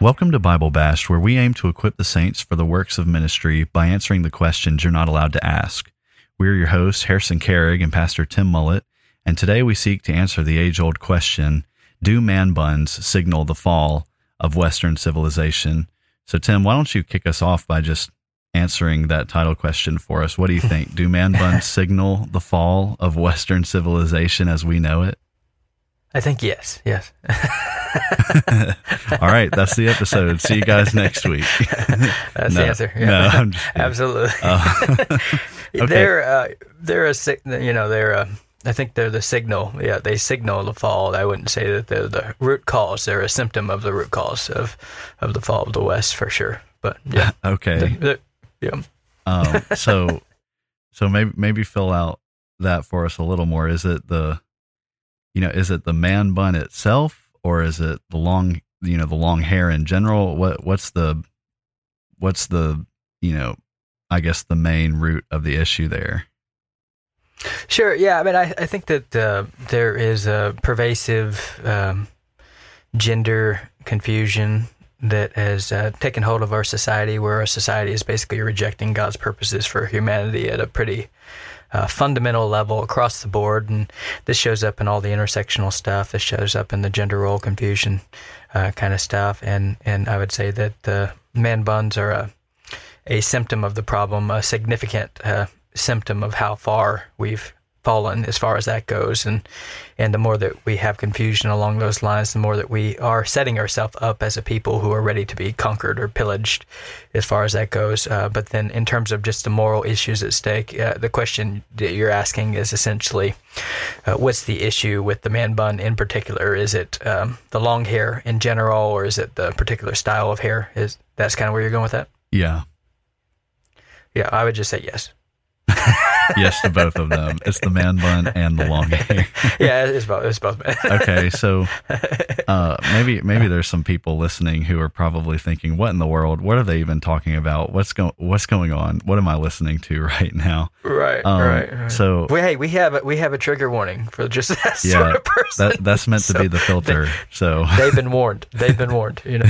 Welcome to Bible Bashed, where we aim to equip the saints for the works of ministry by answering the questions you're not allowed to ask. We're your hosts, Harrison Carrig and Pastor Tim Mullet, and today we seek to answer the age old question Do man buns signal the fall of Western civilization? So, Tim, why don't you kick us off by just answering that title question for us? What do you think? Do man buns signal the fall of Western civilization as we know it? I think yes, yes. All right, that's the episode. See you guys next week. That's No, the answer. no, I'm just kidding. absolutely. Uh, okay. They're uh, they're a you know they're a, I think they're the signal. Yeah, they signal the fall. I wouldn't say that they're the root cause. They're a symptom of the root cause of of the fall of the West for sure. But yeah, okay. they're- yeah. Um, so, so maybe maybe fill out that for us a little more. Is it the, you know, is it the man bun itself, or is it the long, you know, the long hair in general? What what's the, what's the, you know, I guess the main root of the issue there. Sure. Yeah. I mean, I, I think that uh, there is a pervasive um, gender confusion that has uh, taken hold of our society, where our society is basically rejecting God's purposes for humanity at a pretty uh, fundamental level across the board. And this shows up in all the intersectional stuff. This shows up in the gender role confusion uh, kind of stuff. And and I would say that the man buns are a a symptom of the problem, a significant uh, symptom of how far we've fallen as far as that goes. And and the more that we have confusion along those lines, the more that we are setting ourselves up as a people who are ready to be conquered or pillaged, as far as that goes. Uh, but then, in terms of just the moral issues at stake, uh, the question that you're asking is essentially, uh, what's the issue with the man bun in particular? Is it um, the long hair in general, or is it the particular style of hair? Is that's kind of where you're going with that? Yeah. Yeah, I would just say yes. Yes to both of them. It's the man bun and the long hair. yeah, it's both. It's both. okay, so uh, maybe maybe there's some people listening who are probably thinking, "What in the world? What are they even talking about? What's going What's going on? What am I listening to right now?" right, Um, right, right. So Well, hey, we have a, we have a trigger warning for just that yeah, sort of person. that that's meant to So be the filter. so They've been warned. They've been warned. You know.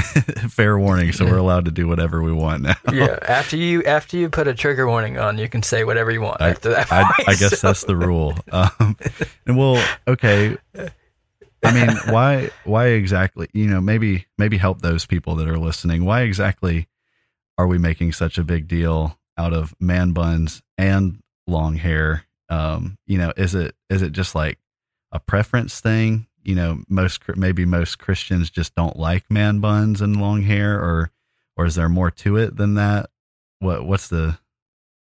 fair warning. So we're allowed to do whatever we want now. Yeah. After you after you put a trigger warning on, you can say whatever you want. I, after that, I, point. I guess So- that's the rule. Um, and well, okay. I mean, why? Why exactly? You know, maybe maybe help those people that are listening. Why exactly are we making such a big deal out of man buns and long hair? Um, you know, is it is it just like a preference thing? You know, most maybe most Christians just don't like man buns and long hair, or or is there more to it than that? What what's the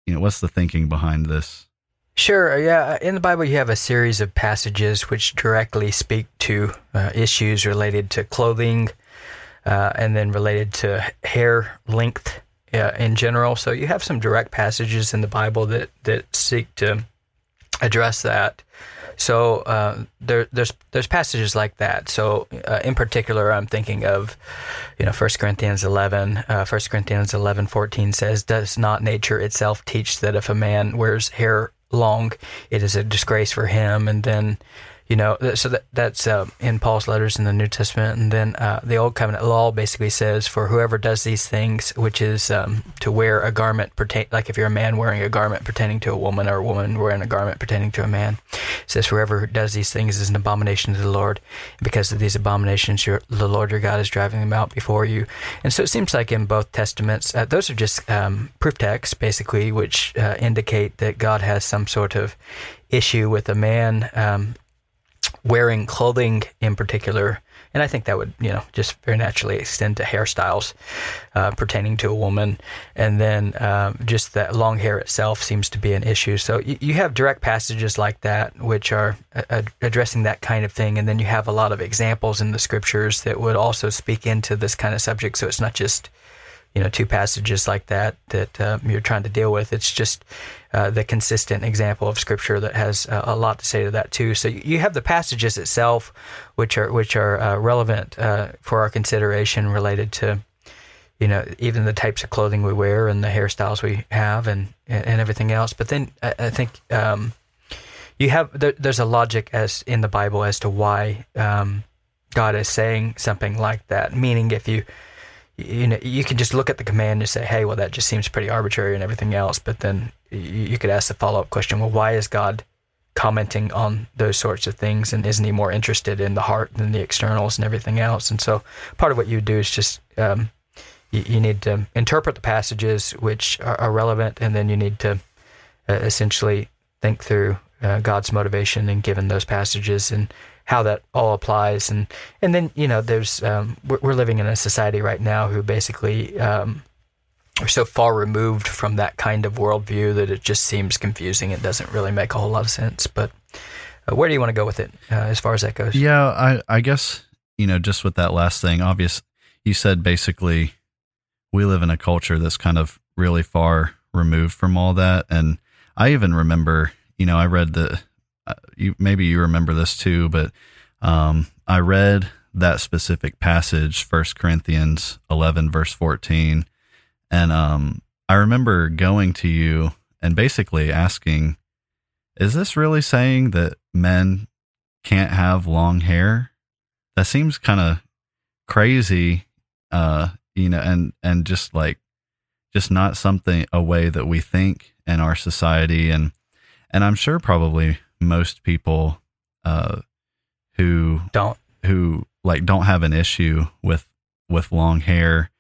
you know what's the thinking behind this? Sure. Yeah. In the Bible, you have a series of passages which directly speak to uh, issues related to clothing, uh, and then related to hair length uh, in general. So you have some direct passages in the Bible that that seek to address that. So uh, there, there's there's passages like that. So uh, in particular, I'm thinking of, you know, 1 Corinthians 11. Uh, 1 Corinthians 11, 14 says, "Does not nature itself teach that if a man wears hair long, it is a disgrace for him?" And then you know, so that that's uh, in Paul's letters in the New Testament, and then uh, the Old Covenant law basically says, "For whoever does these things, which is um, to wear a garment pertain, like if you're a man wearing a garment pertaining to a woman, or a woman wearing a garment pertaining to a man, says whoever does these things is an abomination to the Lord. Because of these abominations, your, the Lord your God is driving them out before you." And so it seems like in both testaments, uh, those are just um, proof texts, basically, which uh, indicate that God has some sort of issue with a man. Um, wearing clothing in particular, and I think that would, you know, just very naturally extend to hairstyles uh, pertaining to a woman. And then um, just that long hair itself seems to be an issue. So you, you have direct passages like that, which are uh, addressing that kind of thing. And then you have a lot of examples in the scriptures that would also speak into this kind of subject. So it's not just you know two passages like that that uh, you're trying to deal with. It's just uh, the consistent example of scripture that has uh, a lot to say to that too. So you have the passages itself, which are which are uh, relevant uh, for our consideration related to you know even the types of clothing we wear and the hairstyles we have and and everything else. But then I, I think. Um, you have there, there's a logic as in the Bible as to why um, God is saying something like that. Meaning, if you you know, you can just look at the command and say, hey, well, that just seems pretty arbitrary and everything else. But then you could ask the follow up question, well, why is God commenting on those sorts of things? And isn't he more interested in the heart than the externals and everything else? And so part of what you do is just, um, you, you, need to interpret the passages which are, are relevant, and then you need to uh, essentially think through uh, God's motivation in given those passages and how that all applies. And and then you know, there's um, we're, we're, living in a society right now who basically um, are so far removed from that kind of worldview that it just seems confusing. It doesn't really make a whole lot of sense. But uh, where do you want to go with it uh, as far as that goes? Yeah, I I guess you know just with that last thing, obvious. You said basically we live in a culture that's kind of really far removed from all that, and I even remember, you know, I read the you maybe you remember this too, but um, I read that specific passage, First Corinthians eleven verse fourteen, and um, I remember going to you and basically asking, "Is this really saying that men can't have long hair?" That seems kind of crazy, uh, you know, and and just like just not something a way that we think in our society and and I'm sure probably most people uh, who don't. who like don't have an issue with with long hair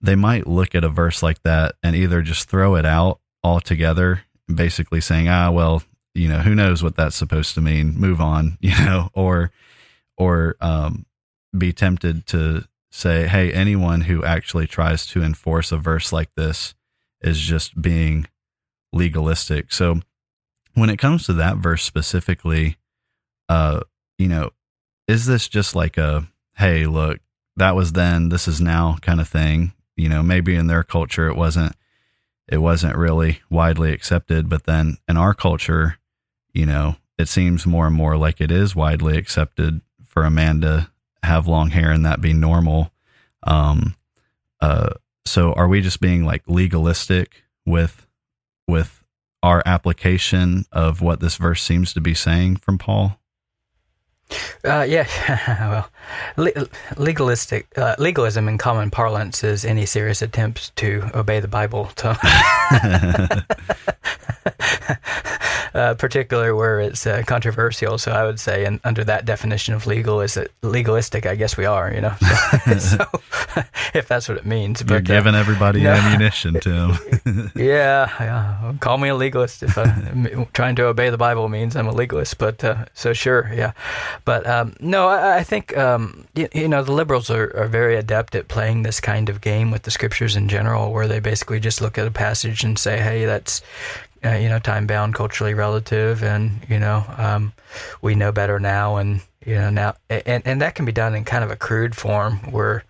they might look at a verse like that and either just throw it out altogether basically saying ah well you know who knows what that's supposed to mean move on you know or or um, be tempted to say hey anyone who actually tries to enforce a verse like this is just being legalistic. So when it comes to that verse specifically, uh, you know, is this just like a, hey, look, that was then, this is now kind of thing? You know, maybe in their culture it wasn't, it wasn't really widely accepted, but then in our culture, you know, it seems more and more like it is widely accepted for a man to have long hair and that be normal. Um, uh, so are we just being like legalistic with, with our application of what this verse seems to be saying from Paul? Uh, yeah, well, le- legalistic uh, legalism in common parlance is any serious attempt to obey the Bible. To uh, particular where it's uh, controversial. So I would say, and under that definition of legal, is it legalistic? I guess we are, you know. So, so if that's what it means, you're but, uh, giving everybody no, ammunition, Tim. yeah, yeah. Call me a legalist if I'm trying to obey the Bible means I'm a legalist. But uh, so sure, yeah. But um, no, I, I think um, you, you, know the liberals are, are very adept at playing this kind of game with the scriptures in general, where they basically just look at a passage and say, "Hey, that's uh, you know, time bound, culturally relative, and you know, um, we know better now, and you know now, and and that can be done in kind of a crude form where.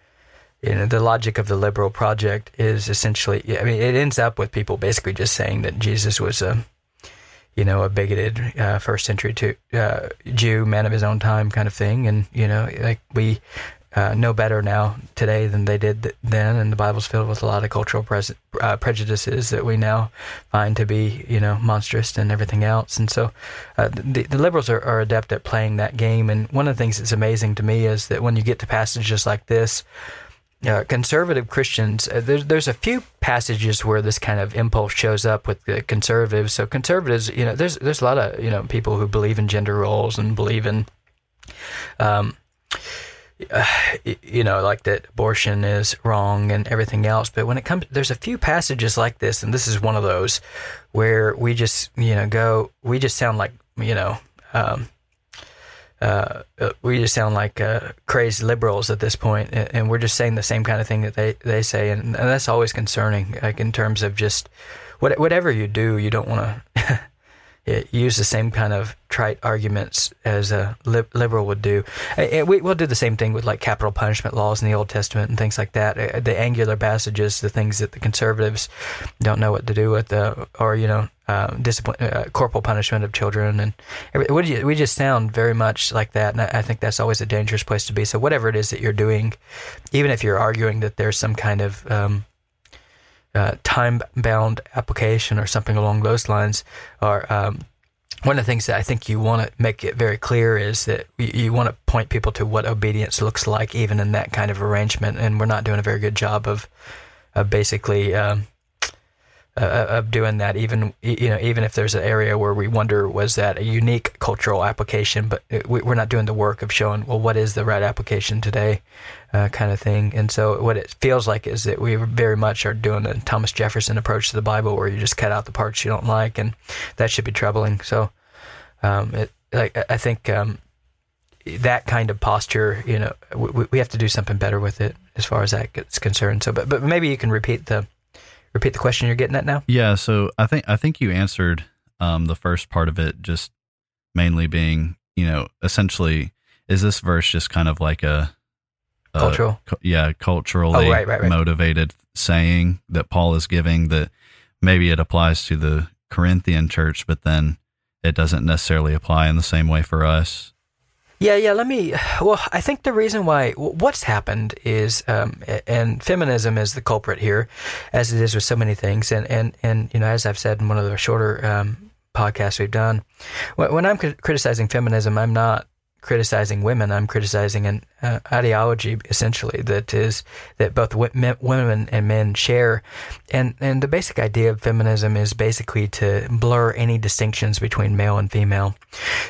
You know, the logic of the liberal project is essentially, I mean, it ends up with people basically just saying that Jesus was a, you know, a bigoted uh, first century to, uh, Jew, man of his own time kind of thing. And, you know, like we uh, know better now today than they did then. And the Bible's filled with a lot of cultural pres- uh, prejudices that we now find to be, you know, monstrous and everything else. And so uh, the, the liberals are, are adept at playing that game. And one of the things that's amazing to me is that when you get to passages like this, uh, conservative Christians, uh, there's there's a few passages where this kind of impulse shows up with the conservatives. So conservatives, you know, there's there's a lot of you know people who believe in gender roles and believe in, um, uh, you know, like that abortion is wrong and everything else. But when it comes, there's a few passages like this, and this is one of those where we just you know go, we just sound like you know. Um, uh, we just sound like uh, crazed liberals at this point, and we're just saying the same kind of thing that they, they say, and, and that's always concerning. Like in terms of just what, whatever you do, you don't want to use the same kind of trite arguments as a liberal would do. We, will do the same thing with like capital punishment laws in the Old Testament and things like that. Uh, the angular passages, the things that the conservatives don't know what to do with, the, or you know, uh, discipline, uh, corporal punishment of children, and we, we just sound very much like that. And I think that's always a dangerous place to be. So whatever it is that you're doing, even if you're arguing that there's some kind of um, uh, time bound application or something along those lines, or um, one of the things that I think you want to make it very clear is that you, you, want to point people to what obedience looks like, even in that kind of arrangement. And we're not doing a very good job of, of basically um, uh, of doing that. Even you know, even if there's an area where we wonder was that a unique cultural application, but we're not doing the work of showing well what is the right application today, uh, kind of thing. And so what it feels like is that we very much are doing the Thomas Jefferson approach to the Bible, where you just cut out the parts you don't like, and that should be troubling. So, um, it like I think. Um, that kind of posture, you know, we, we have to do something better with it as far as that gets concerned. So, but, but maybe you can repeat the repeat the question you're getting at now? Yeah, so I think I think you answered um, the first part of it, just mainly being, you know, essentially, is this verse just kind of like a, a cultural, yeah, culturally oh, right, right, right. motivated saying that Paul is giving that maybe it applies to the Corinthian church, but then it doesn't necessarily apply in the same way for us. Yeah, yeah. Let me. Well, I think the reason why what's happened is, um, and feminism is the culprit here, as it is with so many things. And and and you know, as I've said in one of the shorter um, podcasts we've done, when I'm criticizing feminism, I'm not criticizing women. I'm criticizing an uh, ideology essentially that is that both w- women and men share, and and the basic idea of feminism is basically to blur any distinctions between male and female.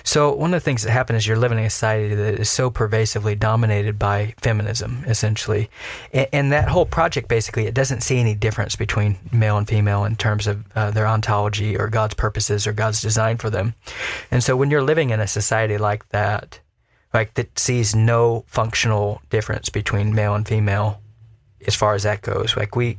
So one of the things that happens is you're living in a society that is so pervasively dominated by feminism, essentially, and, and that whole project basically it doesn't see any difference between male and female in terms of uh, their ontology or God's purposes or God's design for them, and so when you're living in a society like that like that sees no functional difference between male and female as far as that goes. Like we,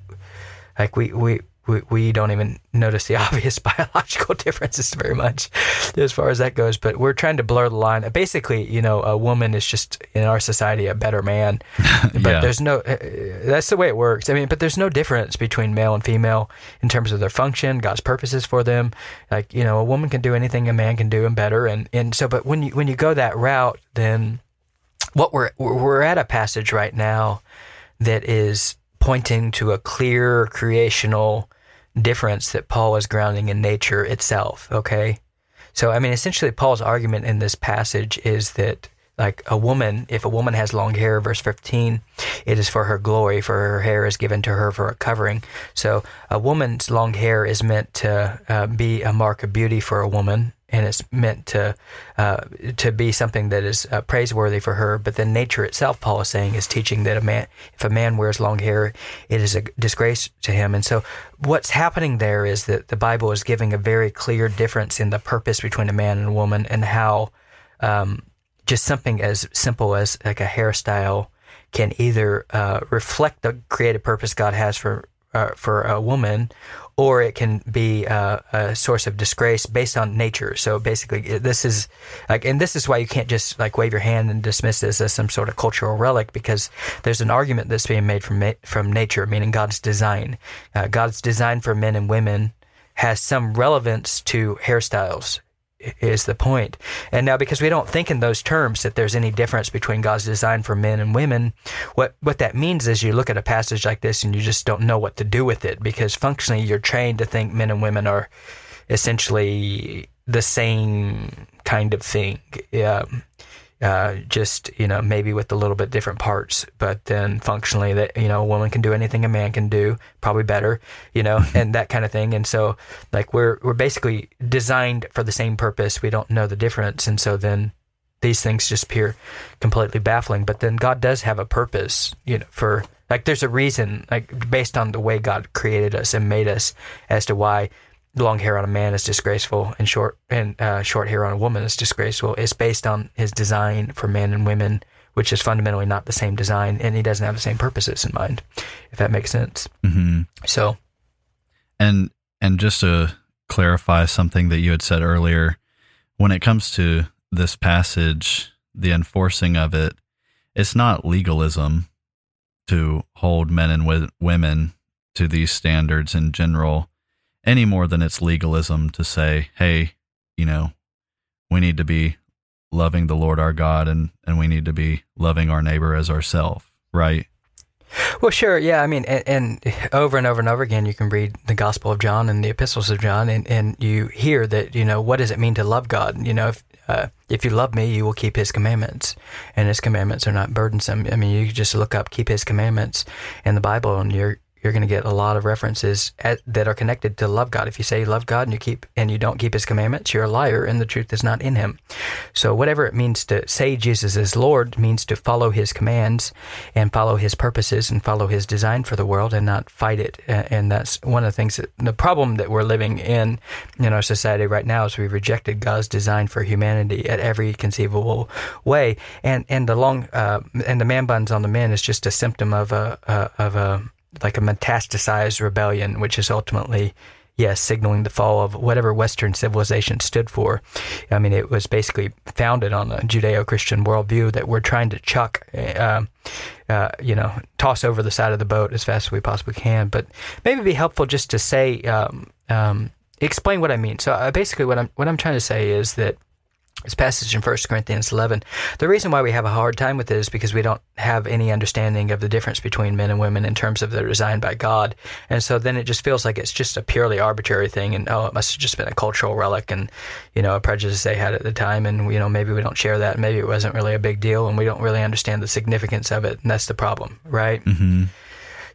like we, we, we, we don't even notice the obvious biological differences very much as far as that goes. But we're trying to blur the line. Basically, you know, a woman is just in our society a better man. But yeah. there's no, uh, that's the way it works. I mean, but there's no difference between male and female in terms of their function, God's purposes for them. Like, you know, a woman can do anything a man can do and better. And, and so, but when you, when you go that route, then what we're, we're at a passage right now that is pointing to a clear creational difference that Paul is grounding in nature itself. Okay. So, I mean, essentially, Paul's argument in this passage is that, like, a woman, if a woman has long hair, verse 15, it is for her glory, for her hair is given to her for a covering. So, a woman's long hair is meant to uh, be a mark of beauty for a woman and it's meant to uh, to be something that is uh, praiseworthy for her. But then nature itself, Paul is saying, is teaching that a man, if a man wears long hair, it is a disgrace to him. And so, what's happening there is that the Bible is giving a very clear difference in the purpose between a man and a woman, and how um, just something as simple as like a hairstyle can either uh, reflect the creative purpose God has for uh, for a woman, or it can be uh, a source of disgrace based on nature. So basically, this is like, and this is why you can't just like wave your hand and dismiss this as some sort of cultural relic because there's an argument that's being made from from nature, meaning God's design. Uh, God's design for men and women has some relevance to hairstyles is the point. And now because we don't think in those terms that there's any difference between God's design for men and women, what what that means is you look at a passage like this and you just don't know what to do with it because functionally you're trained to think men and women are essentially the same kind of thing. Uh, just you know maybe with a little bit different parts, but then functionally that you know a woman can do anything a man can do, probably better, you know, and that kind of thing. And so like we're we're basically designed for the same purpose. We don't know the difference, and so then these things just appear completely baffling. But then God does have a purpose, you know, for like there's a reason, like based on the way God created us and made us, as to why long hair on a man is disgraceful and short and uh, short hair on a woman is disgraceful is based on his design for men and women, which is fundamentally not the same design, and he doesn't have the same purposes in mind. If that makes sense. Mm-hmm. So, And and just to clarify something that you had said earlier, when it comes to this passage, the enforcing of it, it's not legalism to hold men and women to these standards in general any more than it's legalism to say, hey, you know, we need to be loving the Lord our God and, and we need to be loving our neighbor as ourselves, right? well, sure, yeah. I mean, and, and over and over and over again, you can read the Gospel of John and the Epistles of John, and, and you hear that you know what does it mean to love God? You know, if uh, if you love me, you will keep His commandments, and His commandments are not burdensome. I mean, you just look up "keep His commandments" in the Bible, and you're you're going to get a lot of references at, that are connected to love God. If you say you love God and you keep and you don't keep His commandments, you're a liar, and the truth is not in Him. So whatever it means to say Jesus is Lord means to follow His commands and follow His purposes and follow His design for the world and not fight it. And that's one of the things that the problem that we're living in in our society right now is we've rejected God's design for humanity at every conceivable way. And and the long uh, and the man buns on the men is just a symptom of a, a of a like a metastasized rebellion, which is ultimately, yes, signaling the fall of whatever Western civilization stood for. I mean, it was basically founded on a Judeo-Christian worldview that we're trying to chuck, uh, uh, you know, toss over the side of the boat as fast as we possibly can. But maybe it'd be helpful just to say, um, um, explain what I mean. So uh, basically, what I'm what I'm trying to say is that this passage in 1 Corinthians 11. The reason why we have a hard time with it is because we don't have any understanding of the difference between men and women in terms of they're designed by God. And so then it just feels like it's just a purely arbitrary thing. And oh, it must have just been a cultural relic and, you know, a prejudice they had at the time. And, you know, maybe we don't share that. Maybe it wasn't really a big deal and we don't really understand the significance of it. And that's the problem, right? Mm-hmm.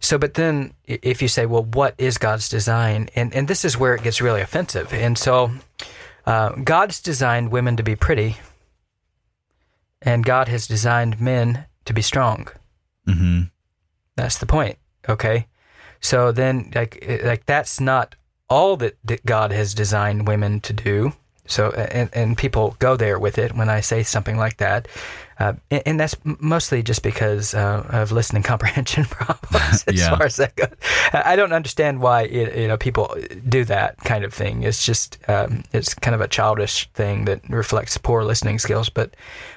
So, but then if you say, well, what is God's design? And, and this is where it gets really offensive. And so uh, God's designed women to be pretty, and God has designed men to be strong. Mm-hmm. That's the point. Okay. So then, like, like that's not all that, that God has designed women to do. So, and, and people go there with it when I say something like that. Uh, and, and that's mostly just because uh, of listening comprehension problems as Yeah. far as that goes. I don't understand why it, you know people do that kind of thing. It's just um, it's kind of a childish thing that reflects poor listening skills. But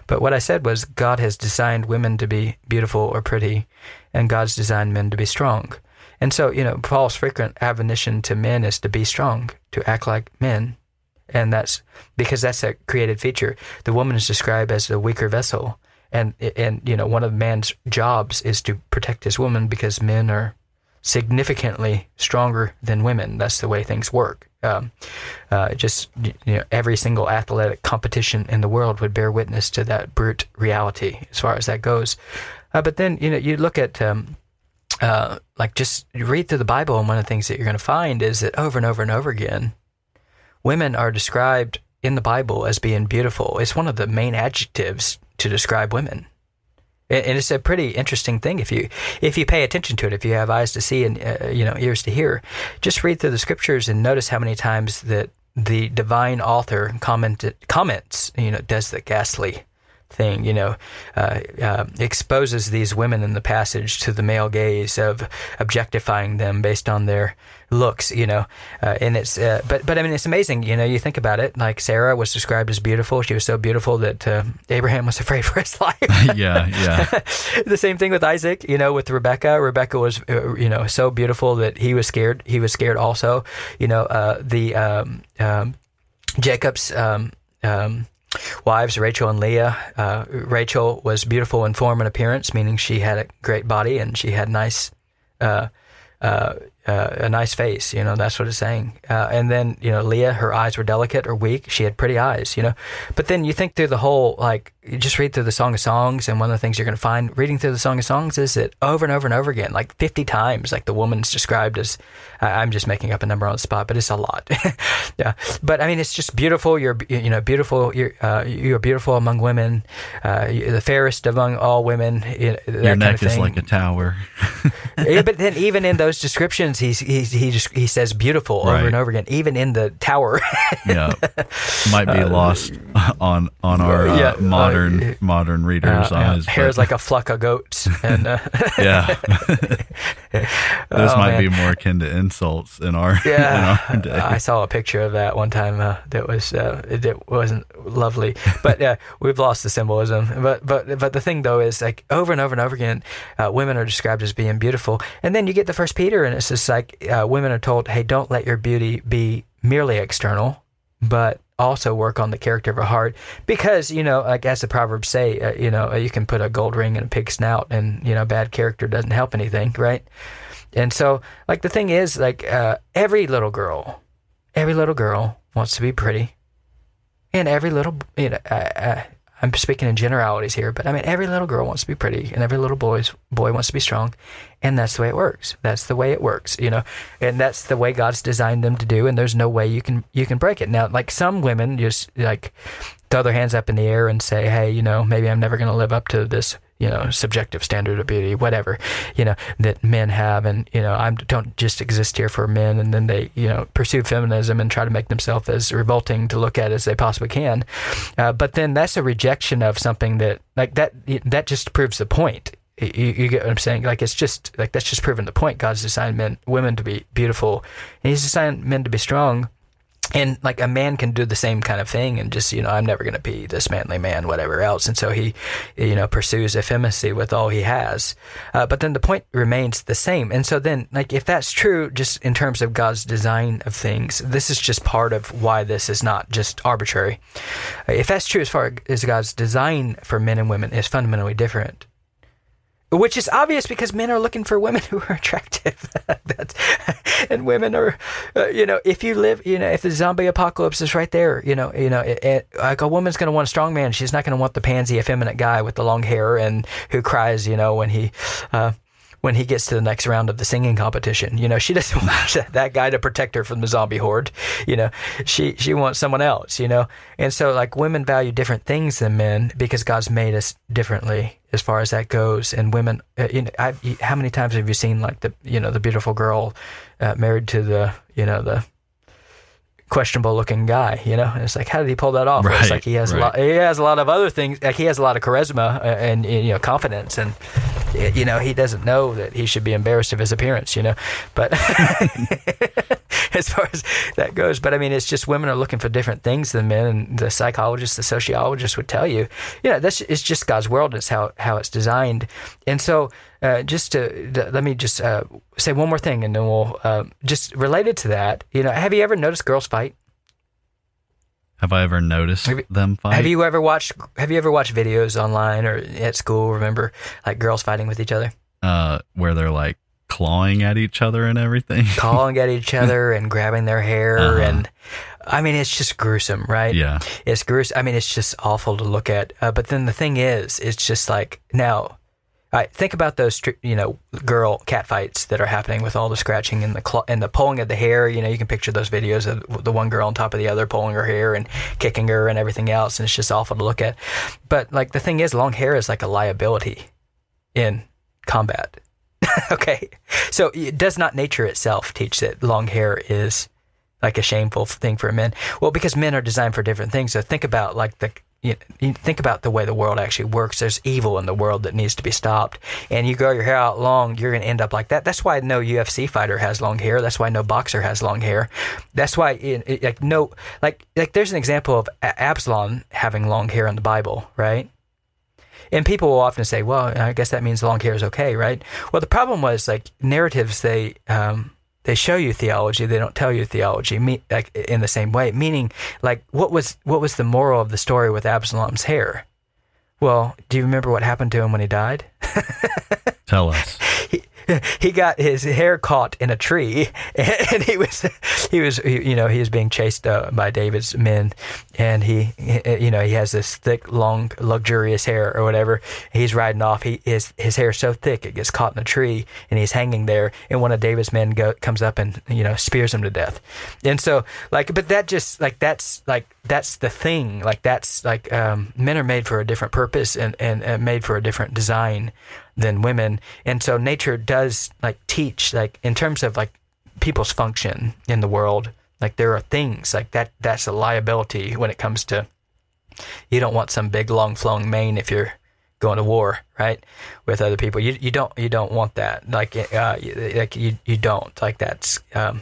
but what I said was God has designed women to be beautiful or pretty, and God's designed men to be strong. And so you know Paul's frequent admonition to men is to be strong, to act like men, and that's because that's a created feature. The woman is described as the weaker vessel, and and you know one of man's jobs is to protect his woman because men are significantly stronger than women. That's the way things work. Um, uh, just you know, every single athletic competition in the world would bear witness to that brute reality as far as that goes. Uh, but then you know you look at um, uh, like just read through the Bible, and one of the things that you're going to find is that over and over and over again, women are described in the Bible as being beautiful. It's one of the main adjectives to describe women. And it's a pretty interesting thing if you if you pay attention to it. If you have eyes to see and uh, you know ears to hear, just read through the scriptures and notice how many times that the divine author commented comments. You know, does the ghastly thing, you know, uh, uh, exposes these women in the passage to the male gaze of objectifying them based on their looks, you know, uh, and it's, uh, but, but I mean, it's amazing, you know, you think about it, like Sarah was described as beautiful. She was so beautiful that uh, Abraham was afraid for his life. yeah, yeah. the same thing with Isaac, you know, with Rebecca. Rebecca was, uh, you know, so beautiful that he was scared. He was scared also, you know, uh, the, um, um, Jacob's, um, um, wives, Rachel and Leah. Uh, Rachel was beautiful in form and appearance, meaning she had a great body and she had nice, uh, uh, uh, a nice face. You know, that's what it's saying. Uh, and then, you know, Leah, her eyes were delicate or weak. She had pretty eyes, you know. But then you think through the whole, like, you just read through the Song of Songs, and one of the things you're going to find reading through the Song of Songs is that over and over and over again, like 50 times, like the woman's described as, I'm just making up a number on the spot, but it's a lot. yeah. But I mean, it's just beautiful. You're, you know, beautiful. You're, uh, you're beautiful among women, uh, the fairest among all women. You know, Your neck is like a tower. yeah, but then even in those descriptions, he's, he's, he just, he says beautiful over Right. and over again, even in the tower. yeah, might be lost on on our uh, Uh, yeah, modern uh, modern readers' Uh, eyes. Hair is but- like a flock of goats, and uh, yeah. Those Oh, might man. be more akin to insults in our yeah. in our day. I saw a picture of that one time. Uh, that was uh, it, it wasn't lovely, but uh, we've lost the symbolism. But but but the thing though is like over and over and over again, uh, women are described as being beautiful, and then you get the First Peter, and it's just like uh, women are told, hey, don't let your beauty be merely external, but also work on the character of a heart. Because you know like as the proverbs say uh, you know you can put a gold ring in a pig's snout and you know bad character doesn't help anything right? And so like the thing is like uh, every little girl every little girl wants to be pretty. And every little you know uh, uh, i'm speaking in generalities here but i mean every little girl wants to be pretty and every little boy's boy wants to be strong. And that's the way it works. That's the way it works you know and that's the way god's designed them to do and there's no way you can you can break it. Now like some women just like throw their hands up in the air and say hey you know maybe i'm never going to live up to this you know subjective standard of beauty whatever you know that men have and you know i don't just exist here for men and then they you know pursue feminism and try to make themselves as revolting to look at as they possibly can uh, but then that's a rejection of something that like that that just proves the point you, you get what I'm saying? Like it's just like that's just proving the point. God's designed men, women to be beautiful, and He's designed men to be strong. And like a man can do the same kind of thing, and just you know, I'm never going to be this manly man, whatever else. And so he, you know, pursues effeminacy with all he has. Uh, but then the point remains the same. And so then, like, if that's true, just in terms of God's design of things, this is just part of why this is not just arbitrary. If that's true, as far as God's design for men and women is fundamentally different, which is obvious because men are looking for women who are attractive. And women are, uh, you know, if you live, you know, if the zombie apocalypse is right there, you know, you know, it, it, like a woman's going to want a strong man. She's not going to want the pansy, effeminate guy with the long hair and who cries, you know, when he, uh, when he gets to the next round of the singing competition. You know, she doesn't want that guy to protect her from the zombie horde. You know, she she wants someone else. You know, and so like women value different things than men because God's made us differently as far as that goes. And women, uh, you know, I, how many times have you seen like the you know the beautiful girl uh, married to the you know the questionable looking guy, you know. And it's like, how did he pull that off? Right, It's like he has a lot. He has a lot of other things. Like he has a lot of charisma uh, and, and you know confidence, and you know he doesn't know that he should be embarrassed of his appearance, you know. But as far as that goes, but I mean, it's just women are looking for different things than men, and the psychologists, the sociologists would tell you, you know, this is just God's world. It's how how it's designed, and so. Uh, just to, to- let me just uh, say one more thing, and then we'll uh, just related to that. You know, have you ever noticed girls fight? Have I ever noticed you- them fight? Have you ever watched Have you ever watched videos online or at school? Remember, like girls fighting with each other, uh, where they're like clawing at each other and everything? clawing at each other and grabbing their hair, Uh-huh. and I mean, it's just gruesome, right? yeah. It's gruesome. I mean, it's just awful to look at. Uh, but then the thing is, it's just like now. Right, think about those, you know, girl cat fights that are happening with all the scratching and the cl- and the pulling of the hair. You know, you can picture those videos of the one girl on top of the other pulling her hair and kicking her and everything else, and it's just awful to look at. But like the thing is, long hair is like a liability in combat. okay, so does not nature itself teach that long hair is like a shameful thing for men? Well, because men are designed for different things. So think about like the you, you think about the way the world actually works. There's evil in the world that needs to be stopped. And you grow your hair out long, you're going to end up like that. That's why no UFC fighter has long hair. That's why no boxer has long hair. That's why, like, no, like, like, there's an example of Absalom having long hair in the Bible, right? And people will often say, well, I guess that means long hair is okay, right? Well, the problem was like narratives, they, um, they show you theology, they don't tell you theology, me, like in the same way. Meaning, like, what was what was the moral of the story with Absalom's hair? Well, do you remember what happened to him when he died? Tell us. he, he got his hair caught in a tree, and he was he was you know he was being chased uh, by David's men, and he you know he has this thick, long, luxurious hair or whatever. He's riding off. He his his hair is so thick it gets caught in a tree, and he's hanging there. And one of David's men go, comes up and you know spears him to death. And so like, but that just like that's like that's the thing. Like that's like um, men are made for a different purpose and, and, and made for a different design than women. And so nature does like teach like in terms of like people's function in the world. Like there are things like that. That's a liability when it comes to. You don't want some big long flowing mane if you're going to war, right, with other people. You you don't you don't want that. Like uh, like you you don't like that's um,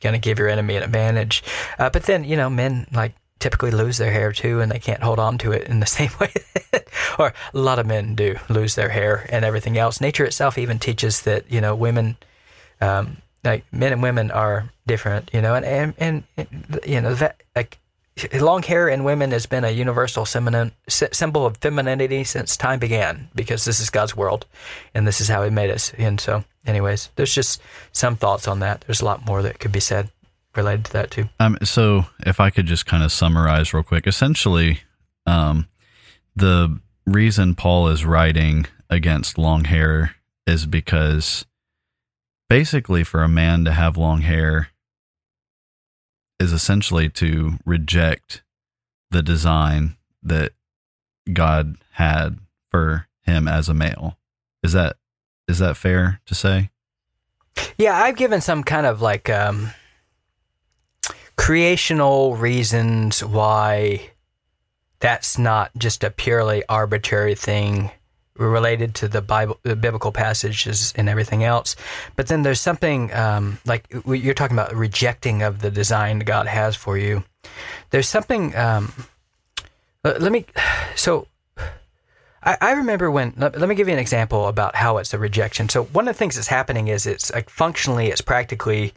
gonna give your enemy an advantage. Uh, but then you know men like typically lose their hair too, and they can't hold on to it in the same way. or a lot of men do lose their hair and everything else. Nature itself even teaches that you know women, um, like men and women are different. You know, and and, and you know that like long hair in women has been a universal symbol of femininity since time began because this is God's world and this is how He made us. And so, anyways, there's just some thoughts on that. There's a lot more that could be said related to that too. Um, so if I could just kind of summarize real quick, essentially, um, the reason Paul is writing against long hair is because basically for a man to have long hair is essentially to reject the design that God had for him as a male. Is that is that fair to say? Yeah, I've given some kind of like um, creational reasons why that's not just a purely arbitrary thing related to the Bible, the biblical passages and everything else. But then there's something um, like you're talking about rejecting of the design God has for you. There's something. Um, let me. So, I, I remember when. Let, let, me give you an example about how it's a rejection. So one of the things that's happening is it's like functionally, it's practically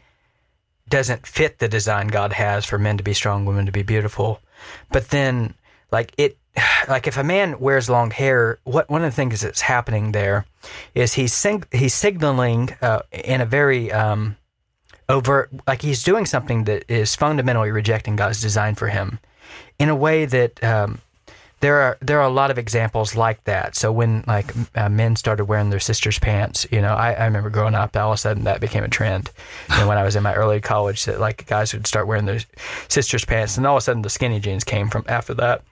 doesn't fit the design God has for men to be strong, women to be beautiful. But then, like it like if a man wears long hair, what one of the things that's happening there is he's sing, he's signaling uh, in a very um, overt, like he's doing something that is fundamentally rejecting God's design for him, in a way that um, there are there are a lot of examples like that. So when like uh, men started wearing their sisters' pants, you know, I, I remember growing up, all of a sudden that became a trend. And when I was in my early college, that like guys would start wearing their sisters' pants, and all of a sudden the skinny jeans came from after that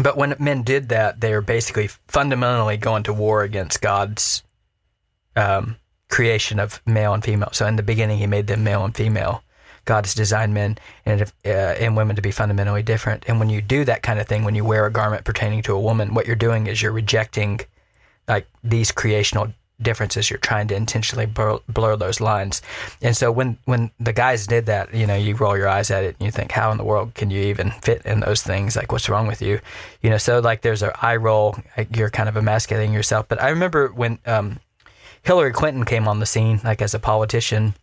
but when men did that, they were basically fundamentally going to war against God's um, creation of male and female. So in the beginning, He made them male and female. God has designed men and uh, and women to be fundamentally different. And when you do that kind of thing, when you wear a garment pertaining to a woman, what you're doing is you're rejecting like these creational differences. You're trying to intentionally blur, blur, those lines. And so when when the guys did that, you know, you roll your eyes at it and you think, how in the world can you even fit in those things? Like, what's wrong with you? You know, so like there's an eye roll. Like you're kind of emasculating yourself. But I remember when um, Hillary Clinton came on the scene, like as a politician,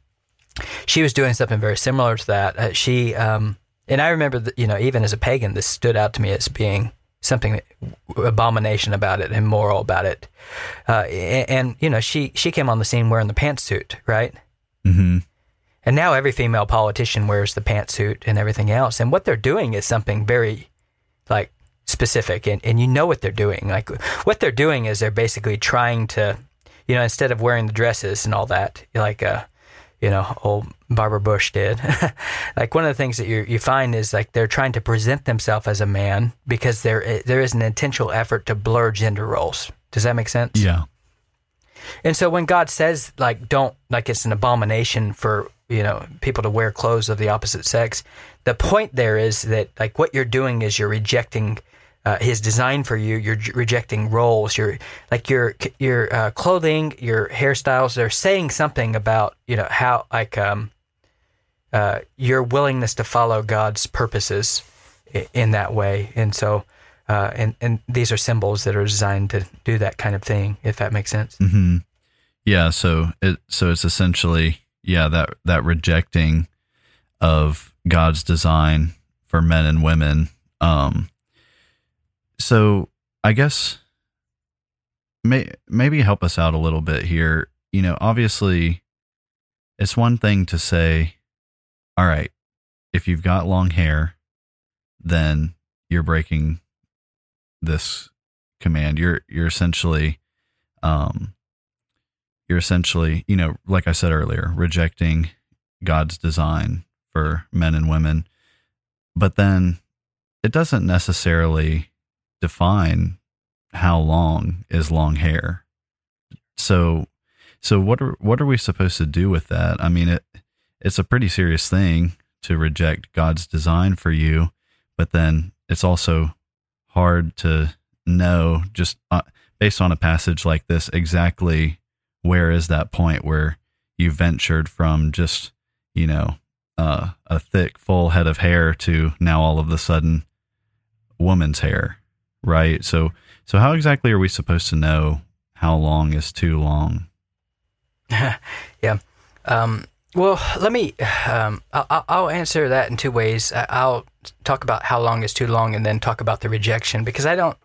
she was doing something very similar to that. Uh, she um, and I remember that, you know, even as a pagan, this stood out to me as being something abomination about it, immoral about it. Uh, and, and, you know, she she came on the scene wearing the pantsuit, right? Mm-hmm. And now every female politician wears the pantsuit and everything else. And what they're doing is something very, like, specific. And, and you know what they're doing. Like, what they're doing is they're basically trying to, you know, instead of wearing the dresses and all that, like, uh, you know, old Barbara Bush did. like one of the things that you you find is like they're trying to present themselves as a man because there eh, there is an intentional effort to blur gender roles. Does that make sense? Yeah. And so when God says like don't like it's an abomination for you know people to wear clothes of the opposite sex, the point there is that like what you're doing is you're rejecting uh, His design for you. You're rejecting roles. You're like your your uh, clothing, your hairstyles. They're saying something about you know how like um, uh, your willingness to follow God's purposes in that way. And so, uh, and and these are symbols that are designed to do that kind of thing. If that makes sense. hmm Yeah. So it so it's essentially yeah that that rejecting of God's design for men and women. Um. So I guess may maybe help us out a little bit here. You know, obviously, it's one thing to say, all right, if you've got long hair, then you're breaking this command. You're you're essentially um you're essentially, you know, like I said earlier, rejecting God's design for men and women. But then it doesn't necessarily define how long is long hair. So so what are what are we supposed to do with that? I mean it it's a pretty serious thing to reject God's design for you, but then it's also hard to know just uh, based on a passage like this exactly where is that point where you ventured from just you know uh, a thick full head of hair to now all of a sudden woman's hair right so so how exactly are we supposed to know how long is too long yeah. Um, well, let me. Um, I'll, answer that in two ways. I'll talk about how long is too long, and then talk about the rejection because I don't.